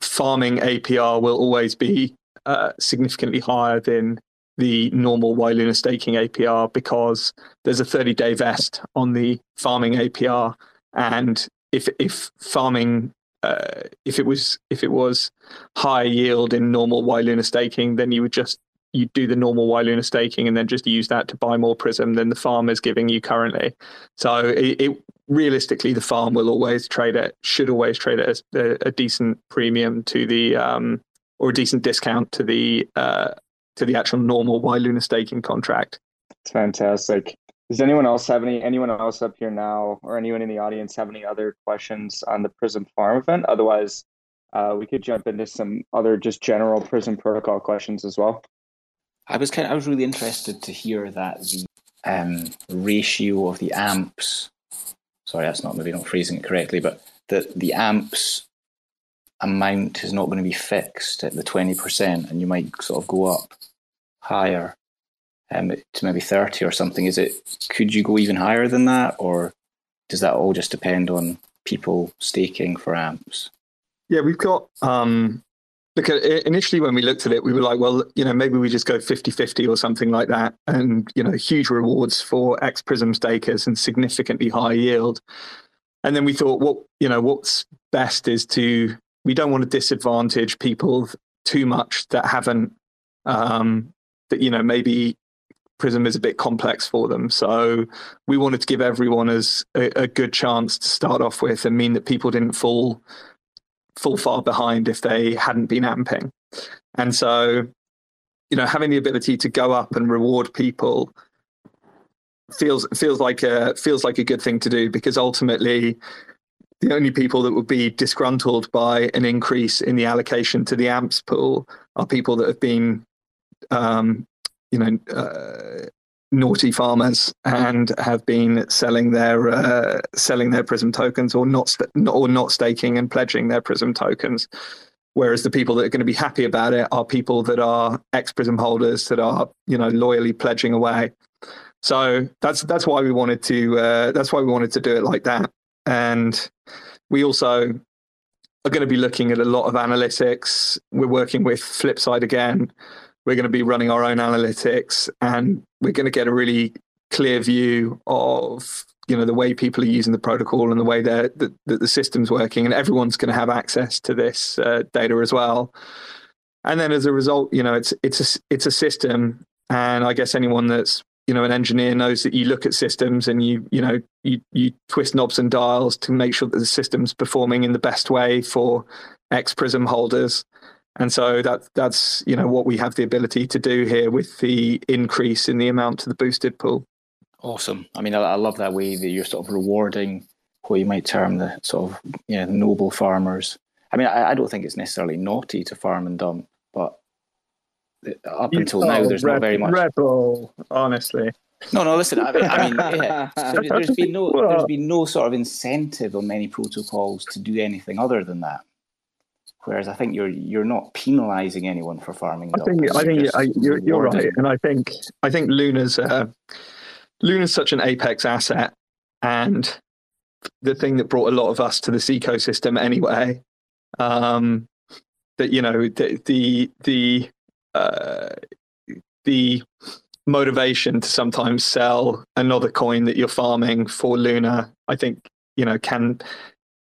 farming APR will always be uh, significantly higher than the normal Y Luna staking APR because there's a 30 day vest on the farming APR and if if farming uh, if it was if it was high yield in normal Y Luna staking, then you would just you do the normal Y Luna staking and then just use that to buy more Prism than the farm is giving you currently. So it, it realistically, the farm will always trade it, should always trade it as a, a decent premium to the um, or a decent discount to the uh, to the actual normal Y Luna staking contract.
It's fantastic. Does anyone else have any anyone else up here now or anyone in the audience have any other questions on the Prism Farm event? Otherwise, uh, we could jump into some other just general Prism protocol questions as well.
I was kind of, I was really interested to hear that the um, ratio of the amps. Sorry, that's not maybe not phrasing it correctly, but that the amps amount is not going to be fixed at the twenty percent, and you might sort of go up higher um, to maybe 30 or something. Is it, could you go even higher than that? Or does that all just depend on people staking for amps?
Yeah, we've got, um, because initially when we looked at it, we were like, well, you know, maybe we just go 50 50 or something like that. And, you know, huge rewards for X Prism stakers and significantly high yield. And then we thought, what, you know, what's best is to, we don't want to disadvantage people too much that haven't, um, that, you know, maybe Prism is a bit complex for them. So we wanted to give everyone as a, a, good chance to start off with and mean that people didn't fall fall far behind if they hadn't been amping. And so, you know, having the ability to go up and reward people feels feels like a feels like a good thing to do because ultimately the only people that would be disgruntled by an increase in the allocation to the amps pool are people that have been um, you know, uh, naughty farmers and have been selling their uh, selling their Prism tokens or not st- or not staking and pledging their Prism tokens. Whereas the people that are going to be happy about it are people that are X Prism holders that are you know loyally pledging away. So that's that's why we wanted to uh, that's why we wanted to do it like that. And we also are going to be looking at a lot of analytics. We're working with Flipside again we're going to be running our own analytics and we're going to get a really clear view of you know the way people are using the protocol and the way that the, the, system's working and everyone's going to have access to this uh, data as well. And then as a result you know it's it's a it's a system and i guess anyone that's you know an engineer knows that you look at systems and you you know you you twist knobs and dials to make sure that the system's performing in the best way for x prism holders and so that that's you know what we have the ability to do here with the increase in the amount to the boosted pool.
Awesome. I mean, I, I love that way that you're sort of rewarding what you might term the sort of you know, noble farmers. I mean, I, I, don't think it's necessarily naughty to farm and dump, but up you until now, there's not very much
rebel. Honestly,
no, no. Listen, I, I mean, yeah, there's been no, there's been no sort of incentive on many protocols to do anything other than that. Whereas I think you're you're not penalising anyone for farming.
I think I think you're, you're, right, and I think I think Luna's uh, Luna's such an apex asset, and the thing that brought a lot of us to this ecosystem anyway. Um, that you know the the the uh, the motivation to sometimes sell another coin that you're farming for Luna, I think you know can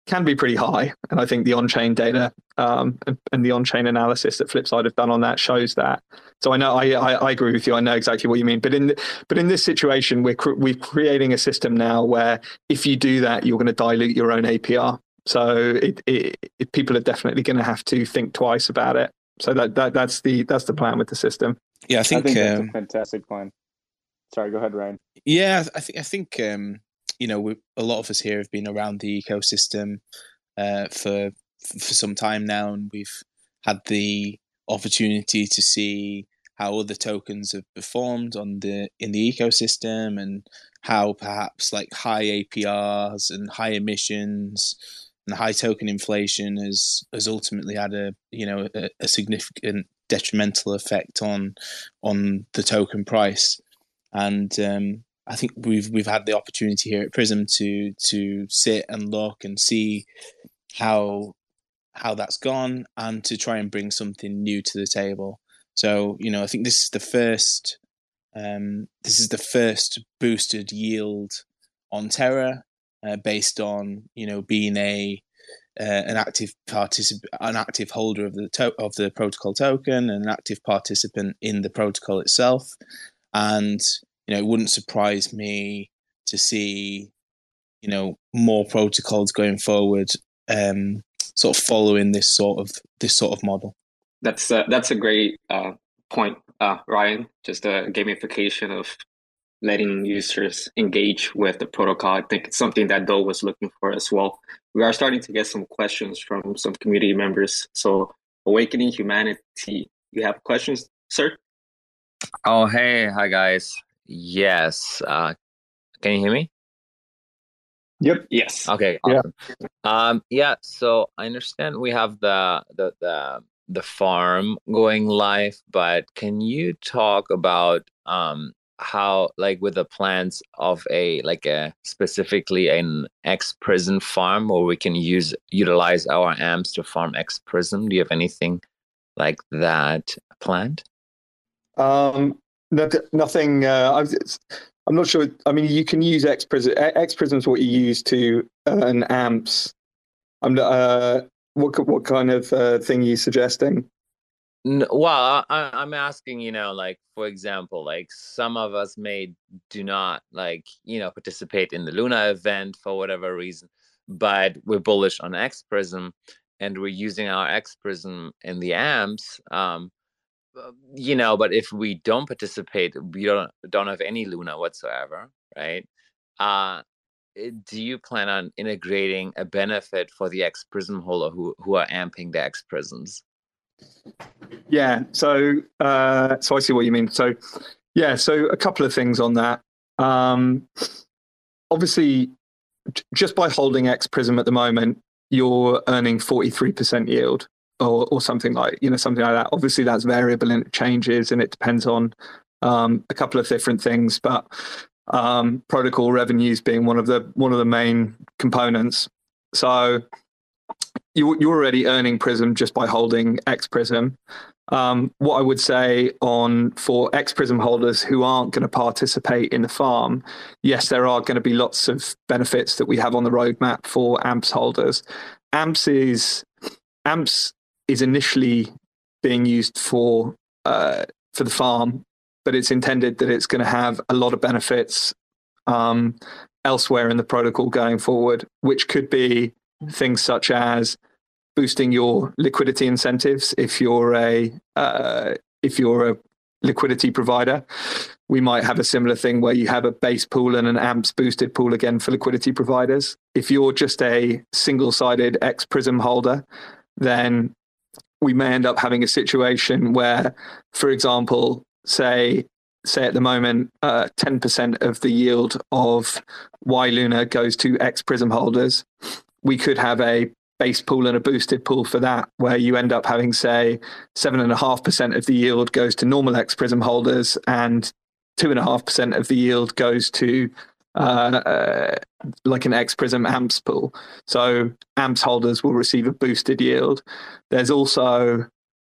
can be pretty high. And I think the on chain data um, and, and, the on chain analysis that Flipside have done on that shows that. So I know I, I, I, agree with you. I know exactly what you mean. But in the, but in this situation, we're cr- we're creating a system now where if you do that, you're going to dilute your own APR. So it, it, it, people are definitely going to have to think twice about it. So that, that that's the that's the plan with the system.
Yeah, I think, I
think that's um, a fantastic plan. Sorry, go ahead, Ryan.
Yeah, I think I think um, you know, we, a lot of us here have been around the ecosystem uh, for for some time now, and we've had the opportunity to see how other tokens have performed on the in the ecosystem and how perhaps like high APRs and high emissions and high token inflation has has ultimately had a you know a, a significant detrimental effect on on the token price. And um, I think we've we've had the opportunity here at Prism to to sit and look and see how how that's gone and to try and bring something new to the table. So you know, I think this is the first um, this is the first boosted yield on Terra. uh, based on you know being a uh, an active participant, an active holder of the to- of the protocol token, and an active participant in the protocol itself. And you know, it wouldn't surprise me to see you know more protocols going forward, um, sort of following this sort of this sort of model.
That's uh, that's a great uh, point, uh, Ryan. Just a gamification of letting users engage with the protocol. I think it's something that Doe was looking for as well. We are starting to get some questions from some community members. So, Awakening Humanity, you have questions, sir?
Oh, hey, hi guys. Yes, uh, can you hear me?
Yep.
Yes.
Okay. Awesome. Yeah. Um, yeah. So I understand we have the the the the farm going live, but can you talk about um how like with the plans of a like a specifically an X Prism farm where we can use utilize our amps to farm X Prism? Do you have anything like that planned?
Um, nothing. Uh, I I'm not sure. I mean, you can use X Prism. X Prism is what you use to earn amps. I'm uh, what what kind of uh, thing are you suggesting?
well, I, am asking, you know, like for example, like some of us may do not like, you know, participate in the Luna event for whatever reason, but we're bullish on X Prism, and we're using our X Prism in the amps. Um, you know, but if we don't participate, we don't don't have any Luna whatsoever, right? Uh, eh, do you plan on integrating a benefit for the X Prism holder who who are amping the X Prisms
Yeah. So, uh, so I see what you mean. So, yeah. So a couple of things on that. Um, obviously, just by holding X Prism at the moment, you're earning 43% yield or, or something like, you know, something like that. Obviously that's variable and it changes and it depends on um, a couple of different things, but um, protocol revenues being one of the, one of the main components. So you, you're already earning Prism just by holding X Prism. Um, what I would say on for X Prism holders who aren't going to participate in the farm, yes, there are going to be lots of benefits that we have on the roadmap for AMPS holders. AMPS is AMPS is initially being used for uh, for the farm, but it's intended that it's going to have a lot of benefits um, elsewhere in the protocol going forward, which could be things such as boosting your liquidity incentives if you're a uh, if you're a liquidity provider. We might have a similar thing where you have a base pool and an AMPS boosted pool again for liquidity providers. If you're just a single sided X Prism holder, then we may end up having a situation where, for example, say say at the moment, uh, 10% of the yield of Y Luna goes to X Prism holders. We could have a base pool and a boosted pool for that, where you end up having, say, seven and a half percent of the yield goes to normal X Prism holders, and two and a half percent of the yield goes to uh, uh, like an X Prism AMPS pool. So AMPS holders will receive a boosted yield. There's also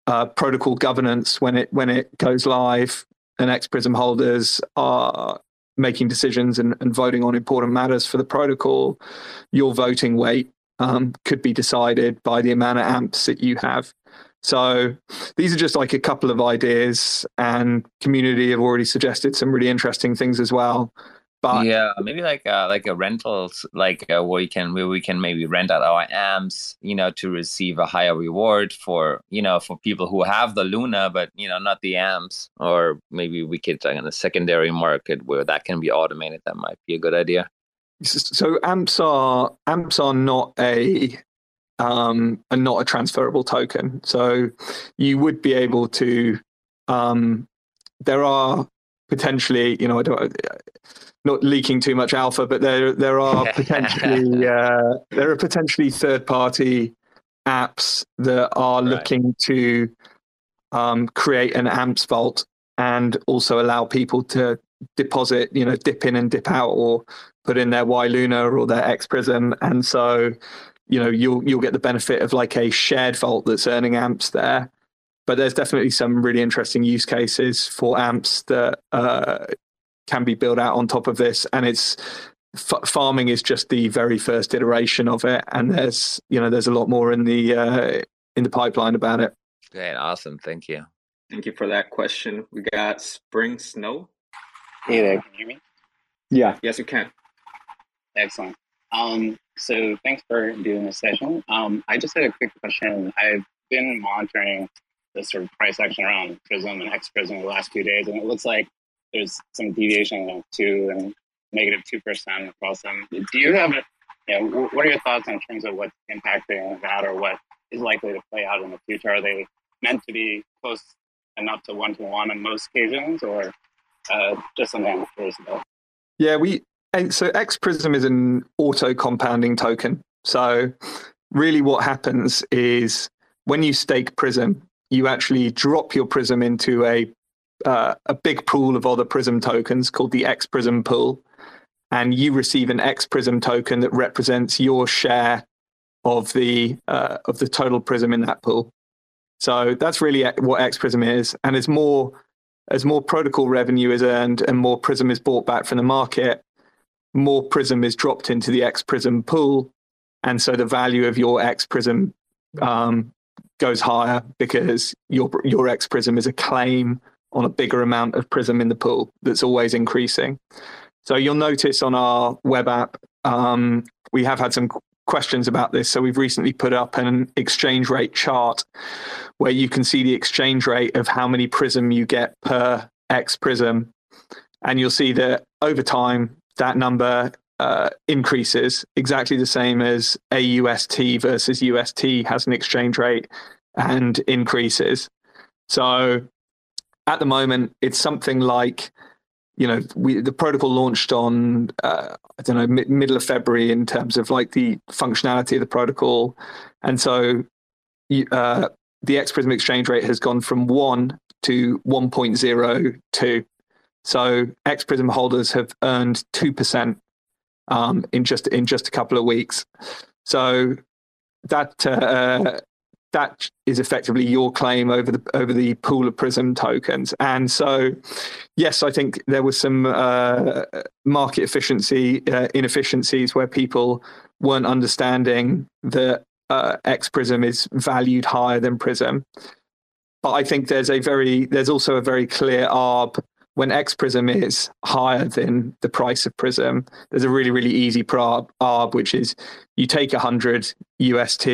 uh, protocol governance when it when it goes live, and X Prism holders are making decisions and, and voting on important matters for the protocol. Your voting weight um, could be decided by the amount of amps that you have. So these are just like a couple of ideas, and community have already suggested some really interesting things as well.
But yeah, maybe like uh, like a rentals, like uh, where we can where we can maybe rent out our amps, you know, to receive a higher reward for you know for people who have the Luna, but you know not the amps, or maybe we could like in a secondary market where that can be automated. That might be a good idea.
So amps are amps are not a um, are not a transferable token. So you would be able to. Um, there are potentially, you know, I don't not leaking too much alpha, but there there are potentially uh, there are potentially third party apps that are right. looking to um, create an amps vault and also allow people to deposit, you know, dip in and dip out, or put in their Y Luna or their X Prism, and so you know you'll you'll get the benefit of like a shared vault that's earning amps there. But there's definitely some really interesting use cases for amps that uh, can be built out on top of this, and it's f- farming is just the very first iteration of it, and there's you know there's a lot more in the uh, in the pipeline about it.
Great, awesome, thank you.
Thank you for that question. We got Spring Snow.
Hey there, can you hear me?
Yeah.
Yes, you can.
Excellent. Um, so thanks for doing this session. Um, I just had a quick question. I've been monitoring the sort of price action around Prism and X Prism the last few days, and it looks like there's some deviation of two and negative two percent across them. Do you have, you know, what are your thoughts in terms of what's impacting that, or what is likely to play out in the future? Are they meant to be close enough to one to one on most occasions, or uh, just something I'm curious about?
Yeah, we so X Prism is an auto compounding token. So really, what happens is when you stake Prism, you actually drop your Prism into a uh, a big pool of other Prism tokens called the X Prism pool, and you receive an X Prism token that represents your share of the uh, of the total Prism in that pool. So that's really what X Prism is, and as more as more protocol revenue is earned and more Prism is bought back from the market, more Prism is dropped into the X Prism pool, and so the value of your X Prism um, goes higher because your your X Prism is a claim on a bigger amount of Prism in the pool that's always increasing. So you'll notice on our web app, um, we have had some questions about this. So we've recently put up an exchange rate chart where you can see the exchange rate of how many Prism you get per X Prism. And you'll see that over time, that number uh, increases exactly the same as AUST versus UST has an exchange rate and increases. So at the moment, it's something like, you know, we the protocol launched on uh, I don't know mid, middle of February in terms of like the functionality of the protocol, and so uh, the X Prism exchange rate has gone from one to one point zero two. So X Prism holders have earned two percent um, in just in just a couple of weeks. So that uh, that is effectively your claim over the over the pool of Prism tokens. And so, yes, I think there was some uh, market efficiency uh, inefficiencies where people weren't understanding that uh, X Prism is valued higher than Prism. But I think there's a very there's also a very clear arb when X Prism is higher than the price of Prism. There's a really really easy arb, which is you take 100 UST,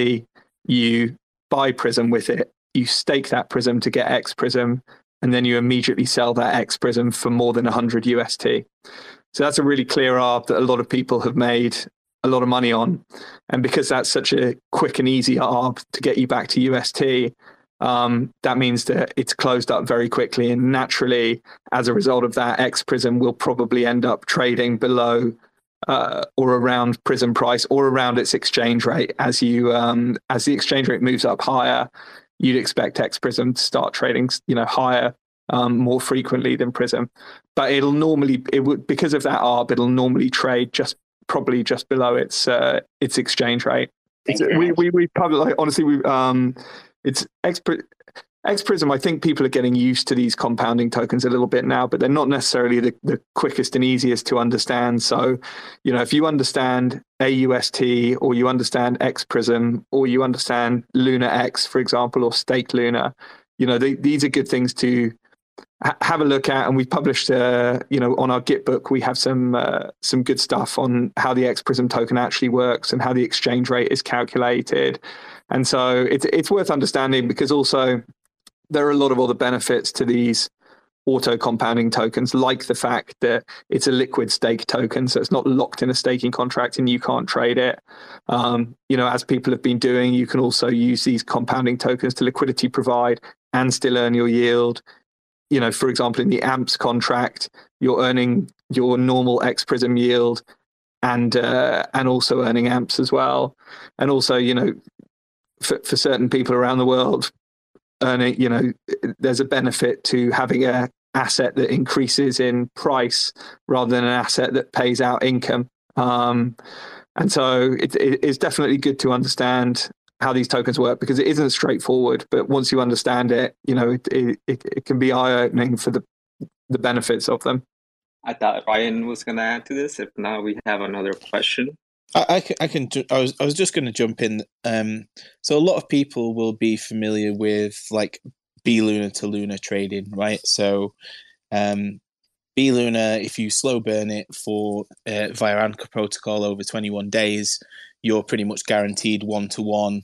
you buy Prism with it, you stake that Prism to get X Prism, and then you immediately sell that X Prism for more than 100 UST. So that's a really clear arb that a lot of people have made a lot of money on. And because that's such a quick and easy arb to get you back to UST, um, that means that it's closed up very quickly. And naturally, as a result of that, X Prism will probably end up trading below uh, or around prism price or around its exchange rate. As you um, as the exchange rate moves up higher you'd expect x prism to start trading you know higher um, more frequently than prism but it'll normally it would because of that arb it'll normally trade just probably just below its uh, its exchange rate. We, we we probably like, honestly we um it's X X Prism, I think people are getting used to these compounding tokens a little bit now, but they're not necessarily the, the quickest and easiest to understand. So, you know, if you understand AUST or you understand X Prism or you understand Luna X, for example, or Stake Luna, you know, they, these are good things to ha- have a look at. And we've published, uh, you know, on our GitBook, we have some uh, some good stuff on how the X Prism token actually works and how the exchange rate is calculated. And so it's it's worth understanding because also there are a lot of other benefits to these auto compounding tokens, like the fact that it's a liquid stake token, so it's not locked in a staking contract and you can't trade it. Um, you know, as people have been doing, you can also use these compounding tokens to liquidity provide and still earn your yield. You know, for example, in the AMPS contract, you're earning your normal X Prism yield and uh, and also earning AMPS as well. And also, you know, for, for certain people around the world, earning, you know, there's a benefit to having a asset that increases in price rather than an asset that pays out income. Um, and so it, it, it's definitely good to understand how these tokens work because it isn't straightforward. But once you understand it, you know, it, it, it can be eye opening for the the benefits of them.
I thought Ryan was going to add to this. If not, we have another question.
I, I can, I can. I was, I was just going to jump in. Um, so a lot of people will be familiar with like B Luna to Luna trading, right? So, um, B Luna, if you slow burn it for uh, via Anchor Protocol over 21 days, you're pretty much guaranteed one to one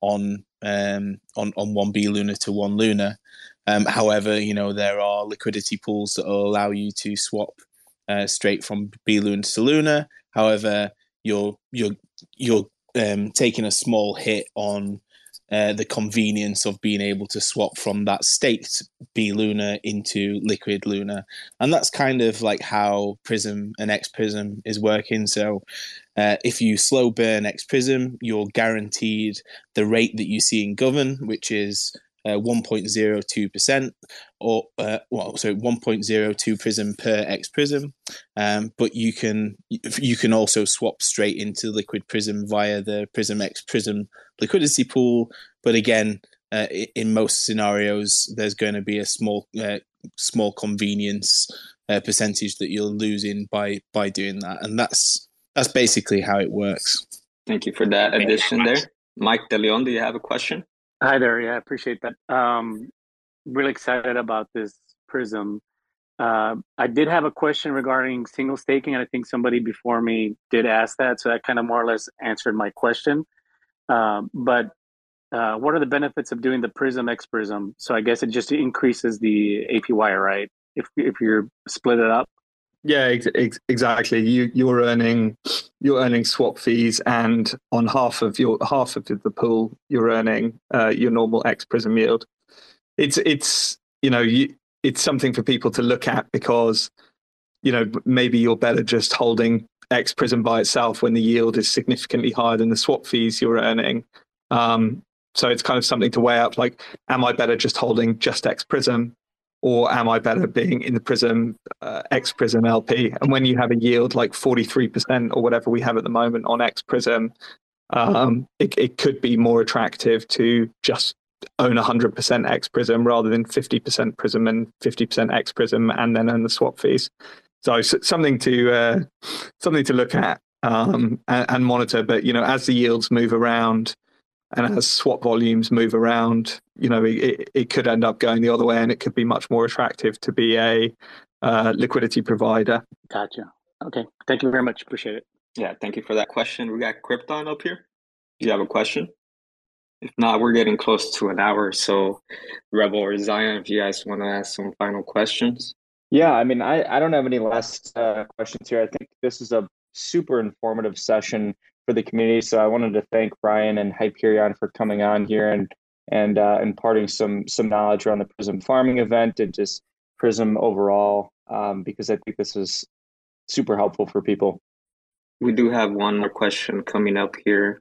on um, on on one B Luna to one Luna. Um, however, you know there are liquidity pools that will allow you to swap uh, straight from B Luna to Luna. However, you're you're you're um, taking a small hit on uh, the convenience of being able to swap from that staked B Luna into liquid Luna. And that's kind of like how Prism and X Prism is working. So uh, if you slow burn X Prism, you're guaranteed the rate that you see in Govern, which is uh, 1.02% or uh, well so 1.02 prism per x prism um, but you can you can also swap straight into liquid prism via the prism x prism liquidity pool. But again uh, in most scenarios there's going to be a small uh, small convenience uh, percentage that you're losing by by doing that. And that's that's basically how it works.
Thank you for that addition there. Mike deleon do you have a question?
Hi there. Yeah, I appreciate that. Um, really excited about this Prism. Uh, I did have a question regarding single staking, and I think somebody before me did ask that, so that kind of more or less answered my question. Um, but uh, what are the benefits of doing the Prism X Prism? So I guess it just increases the APY, right? If if you're split it up.
Yeah, ex- ex- exactly. You you're earning you're earning swap fees, and on half of your half of the pool, you're earning uh, your normal X Prism yield. It's it's you know you, it's something for people to look at because you know maybe you're better just holding X Prism by itself when the yield is significantly higher than the swap fees you're earning. Um, so it's kind of something to weigh up. Like, am I better just holding just X Prism or am I better being in the Prism uh, X Prism LP? And when you have a yield like 43% or whatever we have at the moment on X Prism, um, it, it could be more attractive to just own 100% X Prism rather than 50% Prism and 50% X Prism and then earn the swap fees. So something to uh, something to look at um, and, and monitor. But you know, as the yields move around, and as swap volumes move around, you know, it, it could end up going the other way, and it could be much more attractive to be a uh, liquidity provider.
Gotcha. Okay. Thank you very much. Appreciate it.
Yeah. Thank you for that question. We got Krypton up here. Do you have a question? If not, we're getting close to an hour. So, Rebel or Zion, if you guys want to ask some final questions.
Yeah, I mean, I, I don't have any last uh, questions here. I think this is a super informative session for the community. So I wanted to thank Ryan and Hyperion for coming on here and and uh, imparting some some knowledge around the Prism farming event and just Prism overall, um, because I think this is super helpful for people.
We do have one more question coming up here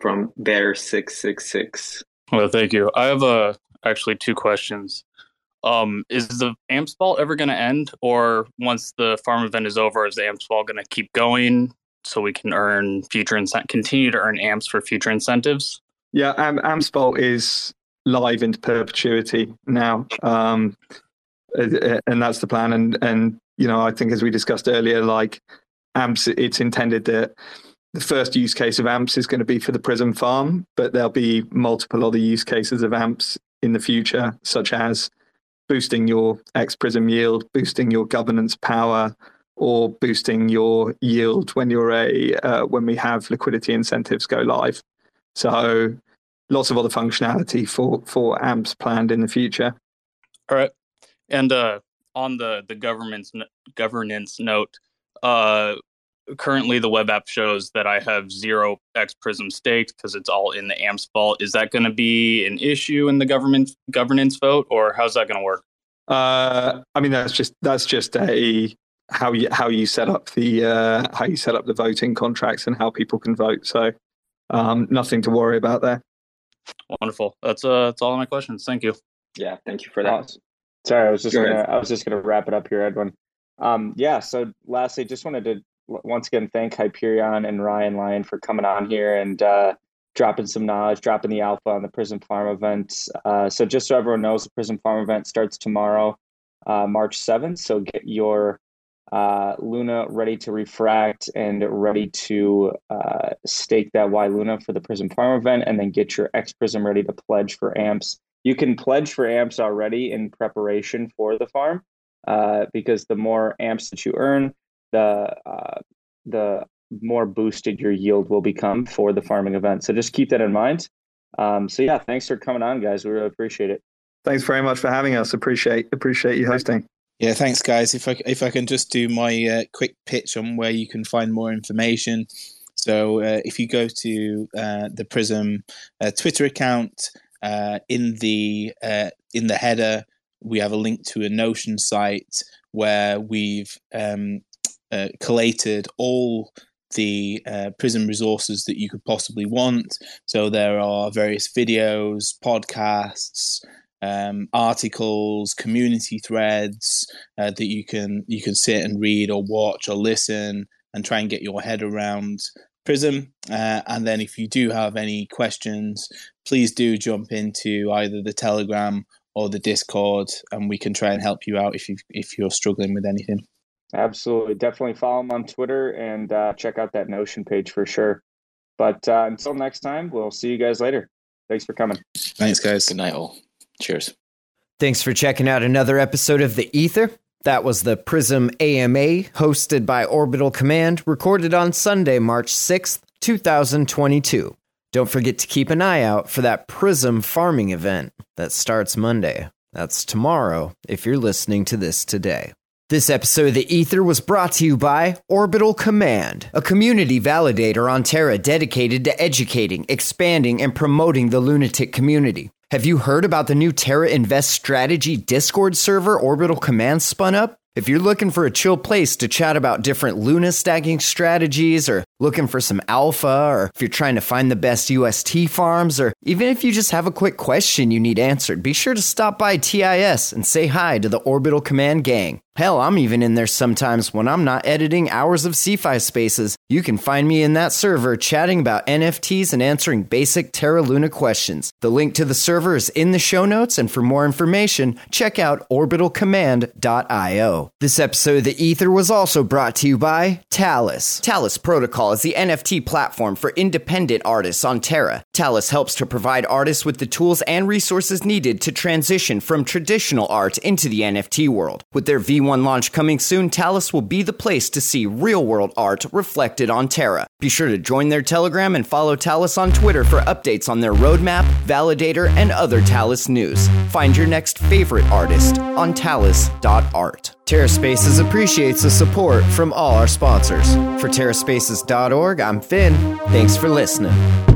from Bear six six six.
Well, thank you. I have uh, actually two questions. Um, is the AMPS ball ever going to end, or once the farm event is over, is the AMPS ball going to keep going? so we can earn future incent continue to earn amps for future incentives?
Yeah, Am- AMPSPOL is live into perpetuity now, um, and that's the plan. And and you know, I think as we discussed earlier, like amps, it's intended that the first use case of amps is going to be for the prism farm, but there'll be multiple other use cases of amps in the future, such as boosting your X prism yield, boosting your governance power, or boosting your yield when you're a uh, when we have liquidity incentives go live. So lots of other functionality for for amps planned in the future.
All right, and uh, on the the government's governance note, uh, currently the web app shows that I have zero X Prism staked because it's all in the AMPS vault. Is that going to be an issue in the government governance vote, or how's that going to work?
Uh, I mean, that's just that's just a how you how you set up the uh, how you set up the voting contracts and how people can vote. So um, nothing to worry about there.
Wonderful. That's uh that's all my questions. Thank you.
Yeah, thank you for that.
sorry, I was just Go gonna ahead. I was just gonna wrap it up here, Edwin. Um, yeah. So lastly, just wanted to once again thank Hyperion and Ryan Lion for coming on here and uh, dropping some knowledge, dropping the alpha on the Prism Farm event. Uh, so just so everyone knows, the Prism Farm event starts tomorrow, uh, March seventh. So get your uh, Luna ready to refract and ready to uh, stake that Y Luna for the Prism Farm event, and then get your X Prism ready to pledge for amps. You can pledge for amps already in preparation for the farm, uh, because the more amps that you earn, the uh, the more boosted your yield will become for the farming event. So just keep that in mind. Um, so yeah, thanks for coming on, guys. We really appreciate it.
Thanks very much for having us. Appreciate appreciate you hosting.
Yeah, thanks, guys. If I if I can just do my uh, quick pitch on where you can find more information. So uh, if you go to uh, the Prism uh, Twitter account, uh, in the uh, in the header, we have a link to a Notion site where we've um, collated all the Prism resources that you could possibly want. So there are various videos, podcasts, um, articles, community threads uh, that you can you can sit and read or watch or listen and try and get your head around Prism. Uh, and then if you do have any questions, please do jump into either the Telegram or the Discord, and we can try and help you out if you if you're struggling with anything.
Absolutely, definitely follow them on Twitter and uh, check out that Notion page for sure. But uh, until next time, we'll see you guys later. Thanks for coming.
Thanks, guys.
Good night, all. Cheers.
Thanks for checking out another episode of The Ether. That was the Prism AMA, hosted by Orbital Command, recorded on Sunday, March 6th, 2022. Don't forget to keep an eye out for that Prism farming event that starts Monday. That's tomorrow, if you're listening to this today. This episode of The Ether was brought to you by Orbital Command, a community validator on Terra dedicated to educating, expanding, and promoting the lunatic community. Have you heard about the new Terra Invest Strategy Discord server Orbital Command spun up? If you're looking for a chill place to chat about different Luna stacking strategies, or looking for some alpha, or if you're trying to find the best UST farms, or even if you just have a quick question you need answered, be sure to stop by TIS and say hi to the Orbital Command gang. Hell, I'm even in there sometimes when I'm not editing hours of CFI spaces. You can find me in that server chatting about NFTs and answering basic Terra Luna questions. The link to the server is in the show notes, and for more information, check out orbitalcommand.io. This episode of The Ether was also brought to you by Talis. Talis Protocol is the NFT platform for independent artists on Terra. Talis helps to provide artists with the tools and resources needed to transition from traditional art into the NFT world. With their V1 one launch coming soon, Talis will be the place to see real world art reflected on Terra. Be sure to join their Telegram and follow Talis on Twitter for updates on their roadmap, validator, and other Talis news. Find your next favorite artist on talis.art. TerraSpaces appreciates the support from all our sponsors. For TerraSpaces.org, I'm Finn. Thanks for listening.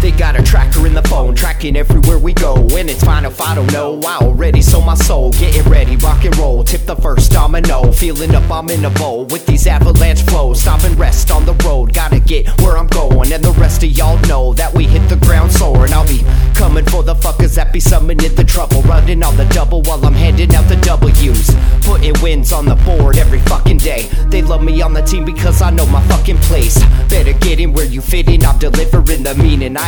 They got a tracker in the phone, tracking everywhere we go. When it's fine if I don't know, I already sold my soul. Getting ready, rock and roll. Tip the first domino. Feeling up, I'm in a bowl with these avalanche flows. Stop and rest on the road. Gotta get where I'm going. And the rest of y'all know that we hit the ground soaring. I'll be coming for the fuckers that be summoning the trouble. Running on the double while I'm handing out the W's. Putting wins on the board every fucking day. They love me on the team because I know my fucking place. Better get in where you fit in. I'm delivering the meaning. I